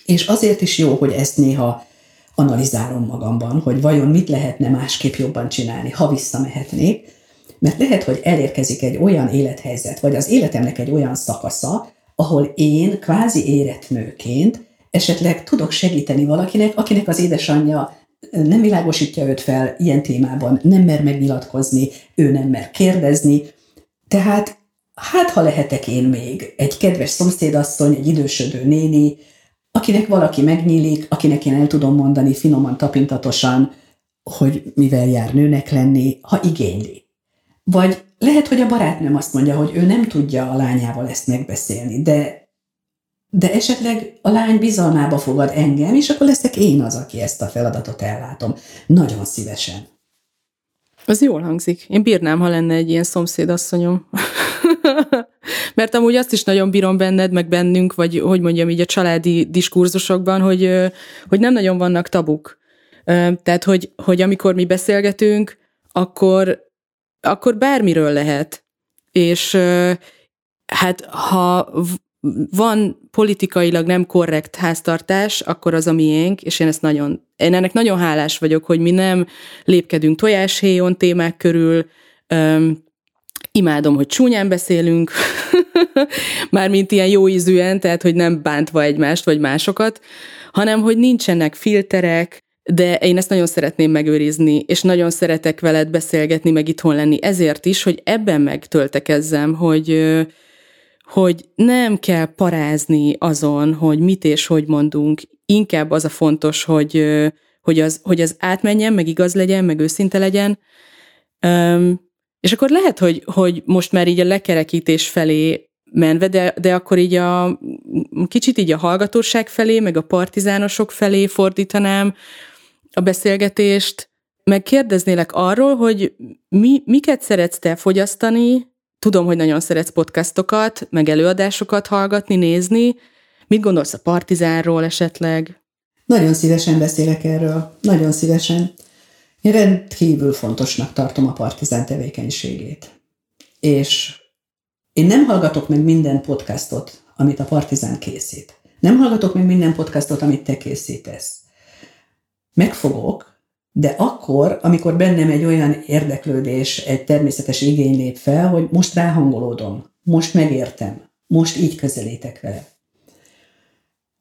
És azért is jó, hogy ezt néha analizálom magamban, hogy vajon mit lehetne másképp jobban csinálni, ha visszamehetnék, mert lehet, hogy elérkezik egy olyan élethelyzet, vagy az életemnek egy olyan szakasza, ahol én kvázi érett nőként esetleg tudok segíteni valakinek, akinek az édesanyja nem világosítja őt fel ilyen témában, nem mer megnyilatkozni, ő nem mer kérdezni. Tehát hát ha lehetek én még egy kedves szomszédasszony, egy idősödő néni, akinek valaki megnyílik, akinek én el tudom mondani finoman, tapintatosan, hogy mivel jár nőnek lenni, ha igényli. Vagy lehet, hogy a barátnőm azt mondja, hogy ő nem tudja a lányával ezt megbeszélni, de de esetleg a lány bizalmába fogad engem, és akkor leszek én az, aki ezt a feladatot ellátom. Nagyon szívesen. Az jól hangzik. Én bírnám, ha lenne egy ilyen szomszédasszonyom. Mert amúgy azt is nagyon bírom benned, meg bennünk, vagy hogy mondjam így a családi diskurzusokban, hogy, hogy nem nagyon vannak tabuk. Tehát, hogy, hogy amikor mi beszélgetünk, akkor, akkor bármiről lehet. És hát ha van politikailag nem korrekt háztartás, akkor az a miénk, és én ezt nagyon, én ennek nagyon hálás vagyok, hogy mi nem lépkedünk tojáshéjon témák körül, öm, imádom, hogy csúnyán beszélünk, mármint ilyen jó ízűen, tehát, hogy nem bántva egymást vagy másokat, hanem, hogy nincsenek filterek, de én ezt nagyon szeretném megőrizni, és nagyon szeretek veled beszélgetni, meg itthon lenni, ezért is, hogy ebben megtöltekezzem, hogy hogy nem kell parázni azon, hogy mit és hogy mondunk, inkább az a fontos, hogy, hogy, az, hogy az átmenjen, meg igaz legyen, meg őszinte legyen. Um, és akkor lehet, hogy, hogy most már így a lekerekítés felé menve, de, de akkor így a kicsit így a hallgatóság felé, meg a partizánosok felé fordítanám a beszélgetést, meg kérdeznélek arról, hogy mi, miket szeretsz te fogyasztani, Tudom, hogy nagyon szeretsz podcastokat, meg előadásokat hallgatni, nézni. Mit gondolsz a Partizánról esetleg? Nagyon szívesen beszélek erről. Nagyon szívesen. Én rendkívül fontosnak tartom a Partizán tevékenységét. És én nem hallgatok meg minden podcastot, amit a Partizán készít. Nem hallgatok meg minden podcastot, amit te készítesz. Megfogok, de akkor, amikor bennem egy olyan érdeklődés, egy természetes igény lép fel, hogy most ráhangolódom, most megértem, most így közelítek vele.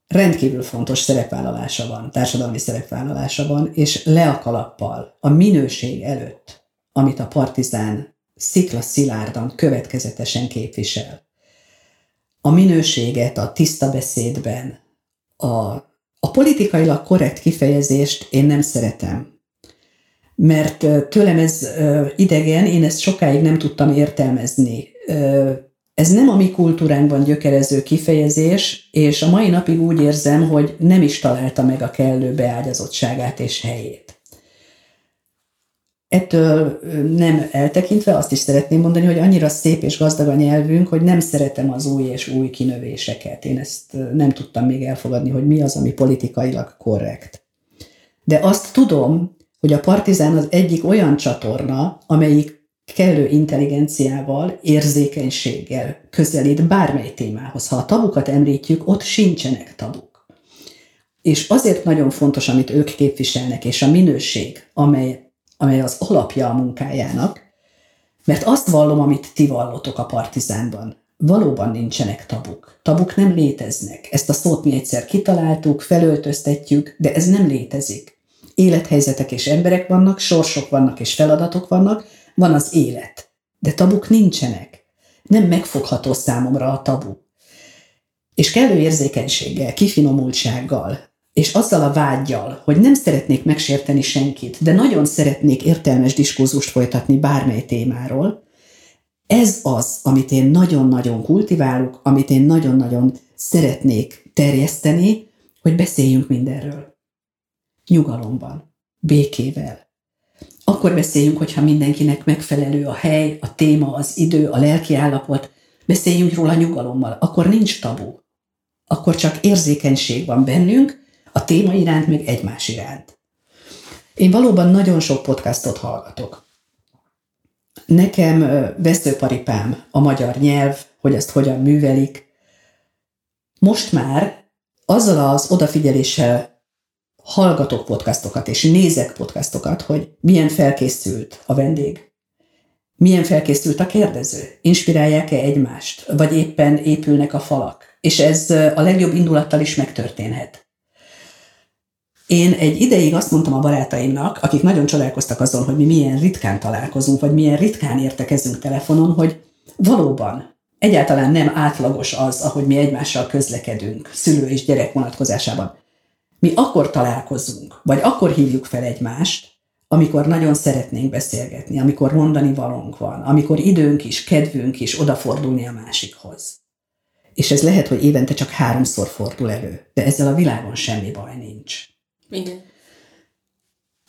Rendkívül fontos szerepvállalása van, társadalmi szerepvállalása van, és le a kalappal, a minőség előtt, amit a partizán szikla szilárdan, következetesen képvisel. A minőséget a tiszta beszédben, a, a politikailag korrekt kifejezést én nem szeretem mert tőlem ez idegen, én ezt sokáig nem tudtam értelmezni. Ez nem a mi kultúránkban gyökerező kifejezés, és a mai napig úgy érzem, hogy nem is találta meg a kellő beágyazottságát és helyét. Ettől nem eltekintve azt is szeretném mondani, hogy annyira szép és gazdag a nyelvünk, hogy nem szeretem az új és új kinövéseket. Én ezt nem tudtam még elfogadni, hogy mi az, ami politikailag korrekt. De azt tudom, hogy a Partizán az egyik olyan csatorna, amelyik kellő intelligenciával, érzékenységgel közelít bármely témához. Ha a tabukat említjük, ott sincsenek tabuk. És azért nagyon fontos, amit ők képviselnek, és a minőség, amely, amely az alapja a munkájának, mert azt vallom, amit ti vallotok a Partizánban. Valóban nincsenek tabuk. Tabuk nem léteznek. Ezt a szót mi egyszer kitaláltuk, felöltöztetjük, de ez nem létezik élethelyzetek és emberek vannak, sorsok vannak és feladatok vannak, van az élet. De tabuk nincsenek. Nem megfogható számomra a tabu. és kellő érzékenységgel, kifinomultsággal, és azzal a vágyjal, hogy nem szeretnék megsérteni senkit, de nagyon szeretnék értelmes diskurzust folytatni bármely témáról, ez az, amit én nagyon-nagyon kultiválok, amit én nagyon-nagyon szeretnék terjeszteni, hogy beszéljünk mindenről. Nyugalomban, békével. Akkor beszéljünk, hogyha mindenkinek megfelelő a hely, a téma, az idő, a lelki állapot, beszéljünk róla nyugalommal. Akkor nincs tabu. Akkor csak érzékenység van bennünk, a téma iránt, meg egymás iránt. Én valóban nagyon sok podcastot hallgatok. Nekem veszőparipám a magyar nyelv, hogy ezt hogyan művelik. Most már azzal az odafigyeléssel hallgatok podcastokat és nézek podcastokat, hogy milyen felkészült a vendég, milyen felkészült a kérdező, inspirálják-e egymást, vagy éppen épülnek a falak. És ez a legjobb indulattal is megtörténhet. Én egy ideig azt mondtam a barátaimnak, akik nagyon csodálkoztak azon, hogy mi milyen ritkán találkozunk, vagy milyen ritkán értekezünk telefonon, hogy valóban egyáltalán nem átlagos az, ahogy mi egymással közlekedünk szülő és gyerek vonatkozásában. Mi akkor találkozunk, vagy akkor hívjuk fel egymást, amikor nagyon szeretnénk beszélgetni, amikor mondani valónk van, amikor időnk is, kedvünk is odafordulni a másikhoz. És ez lehet, hogy évente csak háromszor fordul elő, de ezzel a világon semmi baj nincs. Igen.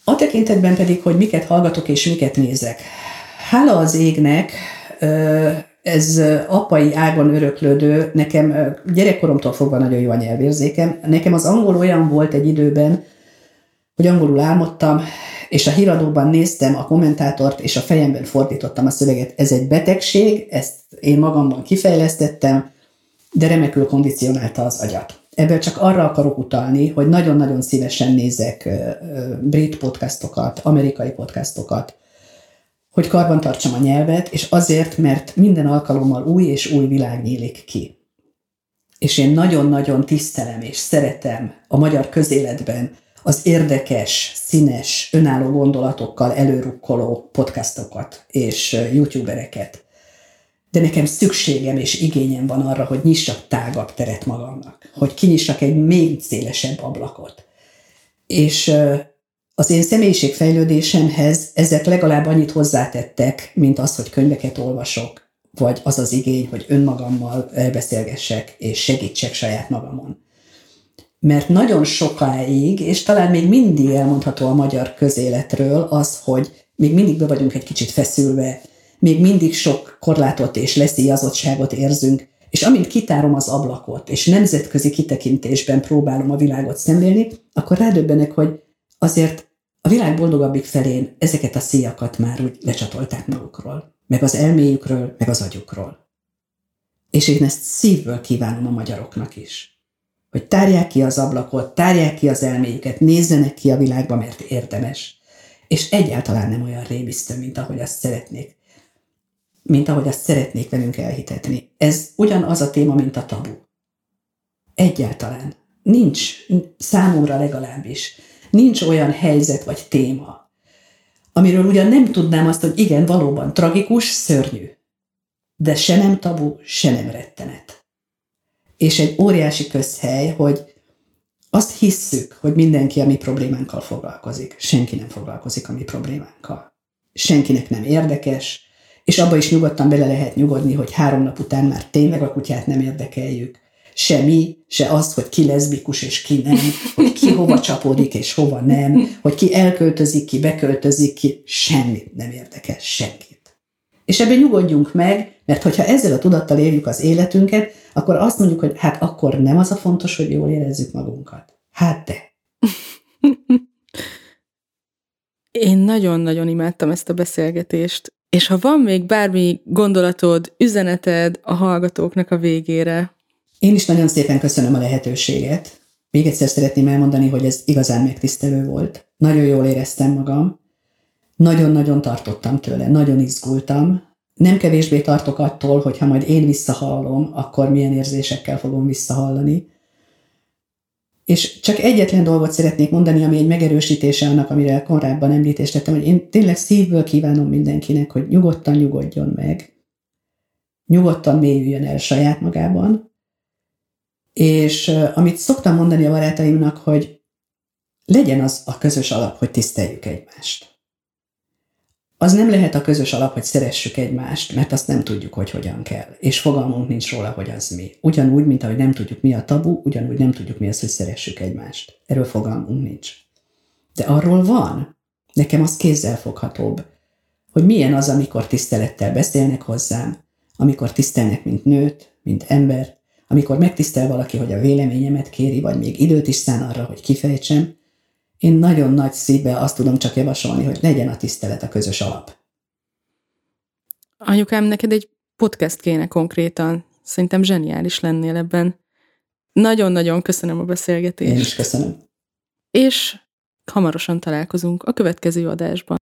A tekintetben pedig, hogy miket hallgatok és miket nézek. Hála az égnek, ez apai ágon öröklődő, nekem gyerekkoromtól fogva nagyon jó a nyelvérzékem. Nekem az angol olyan volt egy időben, hogy angolul álmodtam, és a híradóban néztem a kommentátort, és a fejemben fordítottam a szöveget. Ez egy betegség, ezt én magamban kifejlesztettem, de remekül kondicionálta az agyat. Ebből csak arra akarok utalni, hogy nagyon-nagyon szívesen nézek brit podcastokat, amerikai podcastokat, hogy karban tartsam a nyelvet, és azért, mert minden alkalommal új és új világ nyílik ki. És én nagyon-nagyon tisztelem és szeretem a magyar közéletben az érdekes, színes, önálló gondolatokkal előrukkoló podcastokat és youtubereket de nekem szükségem és igényem van arra, hogy nyissak tágabb teret magamnak, hogy kinyissak egy még szélesebb ablakot. És az én személyiségfejlődésemhez ezek legalább annyit hozzátettek, mint az, hogy könyveket olvasok, vagy az az igény, hogy önmagammal elbeszélgessek és segítsek saját magamon. Mert nagyon sokáig, és talán még mindig elmondható a magyar közéletről az, hogy még mindig be vagyunk egy kicsit feszülve, még mindig sok korlátot és leszíjazottságot érzünk, és amint kitárom az ablakot, és nemzetközi kitekintésben próbálom a világot szemlélni, akkor rádöbbenek, hogy azért a világ boldogabbik felén ezeket a szíjakat már úgy lecsatolták magukról, meg az elméjükről, meg az agyukról. És én ezt szívből kívánom a magyaroknak is. Hogy tárják ki az ablakot, tárják ki az elméjüket, nézzenek ki a világba, mert érdemes. És egyáltalán nem olyan rémisztő, mint ahogy azt szeretnék mint ahogy azt szeretnék velünk elhitetni. Ez ugyanaz a téma, mint a tabu. Egyáltalán. Nincs, számomra legalábbis, nincs olyan helyzet vagy téma, amiről ugyan nem tudnám azt, hogy igen, valóban tragikus, szörnyű, de se nem tabu, se nem rettenet. És egy óriási közhely, hogy azt hisszük, hogy mindenki a mi problémánkkal foglalkozik. Senki nem foglalkozik a mi problémánkkal. Senkinek nem érdekes, és abba is nyugodtan bele lehet nyugodni, hogy három nap után már tényleg a kutyát nem érdekeljük. Se mi, se azt, hogy ki leszbikus és ki nem, hogy ki hova csapódik és hova nem, hogy ki elköltözik, ki beköltözik, ki semmi nem érdekes senkit. És ebben nyugodjunk meg, mert hogyha ezzel a tudattal éljük az életünket, akkor azt mondjuk, hogy hát akkor nem az a fontos, hogy jól érezzük magunkat. Hát de. Én nagyon-nagyon imádtam ezt a beszélgetést. És ha van még bármi gondolatod, üzeneted a hallgatóknak a végére? Én is nagyon szépen köszönöm a lehetőséget. Még egyszer szeretném elmondani, hogy ez igazán megtisztelő volt. Nagyon jól éreztem magam. Nagyon-nagyon tartottam tőle, nagyon izgultam. Nem kevésbé tartok attól, hogy ha majd én visszahallom, akkor milyen érzésekkel fogom visszahallani. És csak egyetlen dolgot szeretnék mondani, ami egy megerősítése annak, amire korábban említést tettem, hogy én tényleg szívből kívánom mindenkinek, hogy nyugodtan nyugodjon meg, nyugodtan mélyüljön el saját magában, És amit szoktam mondani a barátaimnak, hogy legyen az a közös alap, hogy tiszteljük egymást. Az nem lehet a közös alap, hogy szeressük egymást, mert azt nem tudjuk, hogy hogyan kell. És fogalmunk nincs róla, hogy az mi. Ugyanúgy, mint ahogy nem tudjuk, mi a tabu, ugyanúgy nem tudjuk, mi az, hogy szeressük egymást. Erről fogalmunk nincs. De arról van. Nekem az kézzelfoghatóbb, hogy milyen az, amikor tisztelettel beszélnek hozzám, amikor tisztelnek, mint nőt, mint ember, amikor megtisztel valaki, hogy a véleményemet kéri, vagy még időt is szán arra, hogy kifejtsem, én nagyon nagy szívvel azt tudom csak javasolni, hogy legyen a tisztelet a közös alap. Anyukám, neked egy podcast kéne konkrétan. Szerintem zseniális lennél ebben. Nagyon-nagyon köszönöm a beszélgetést. Én is köszönöm. És hamarosan találkozunk a következő adásban.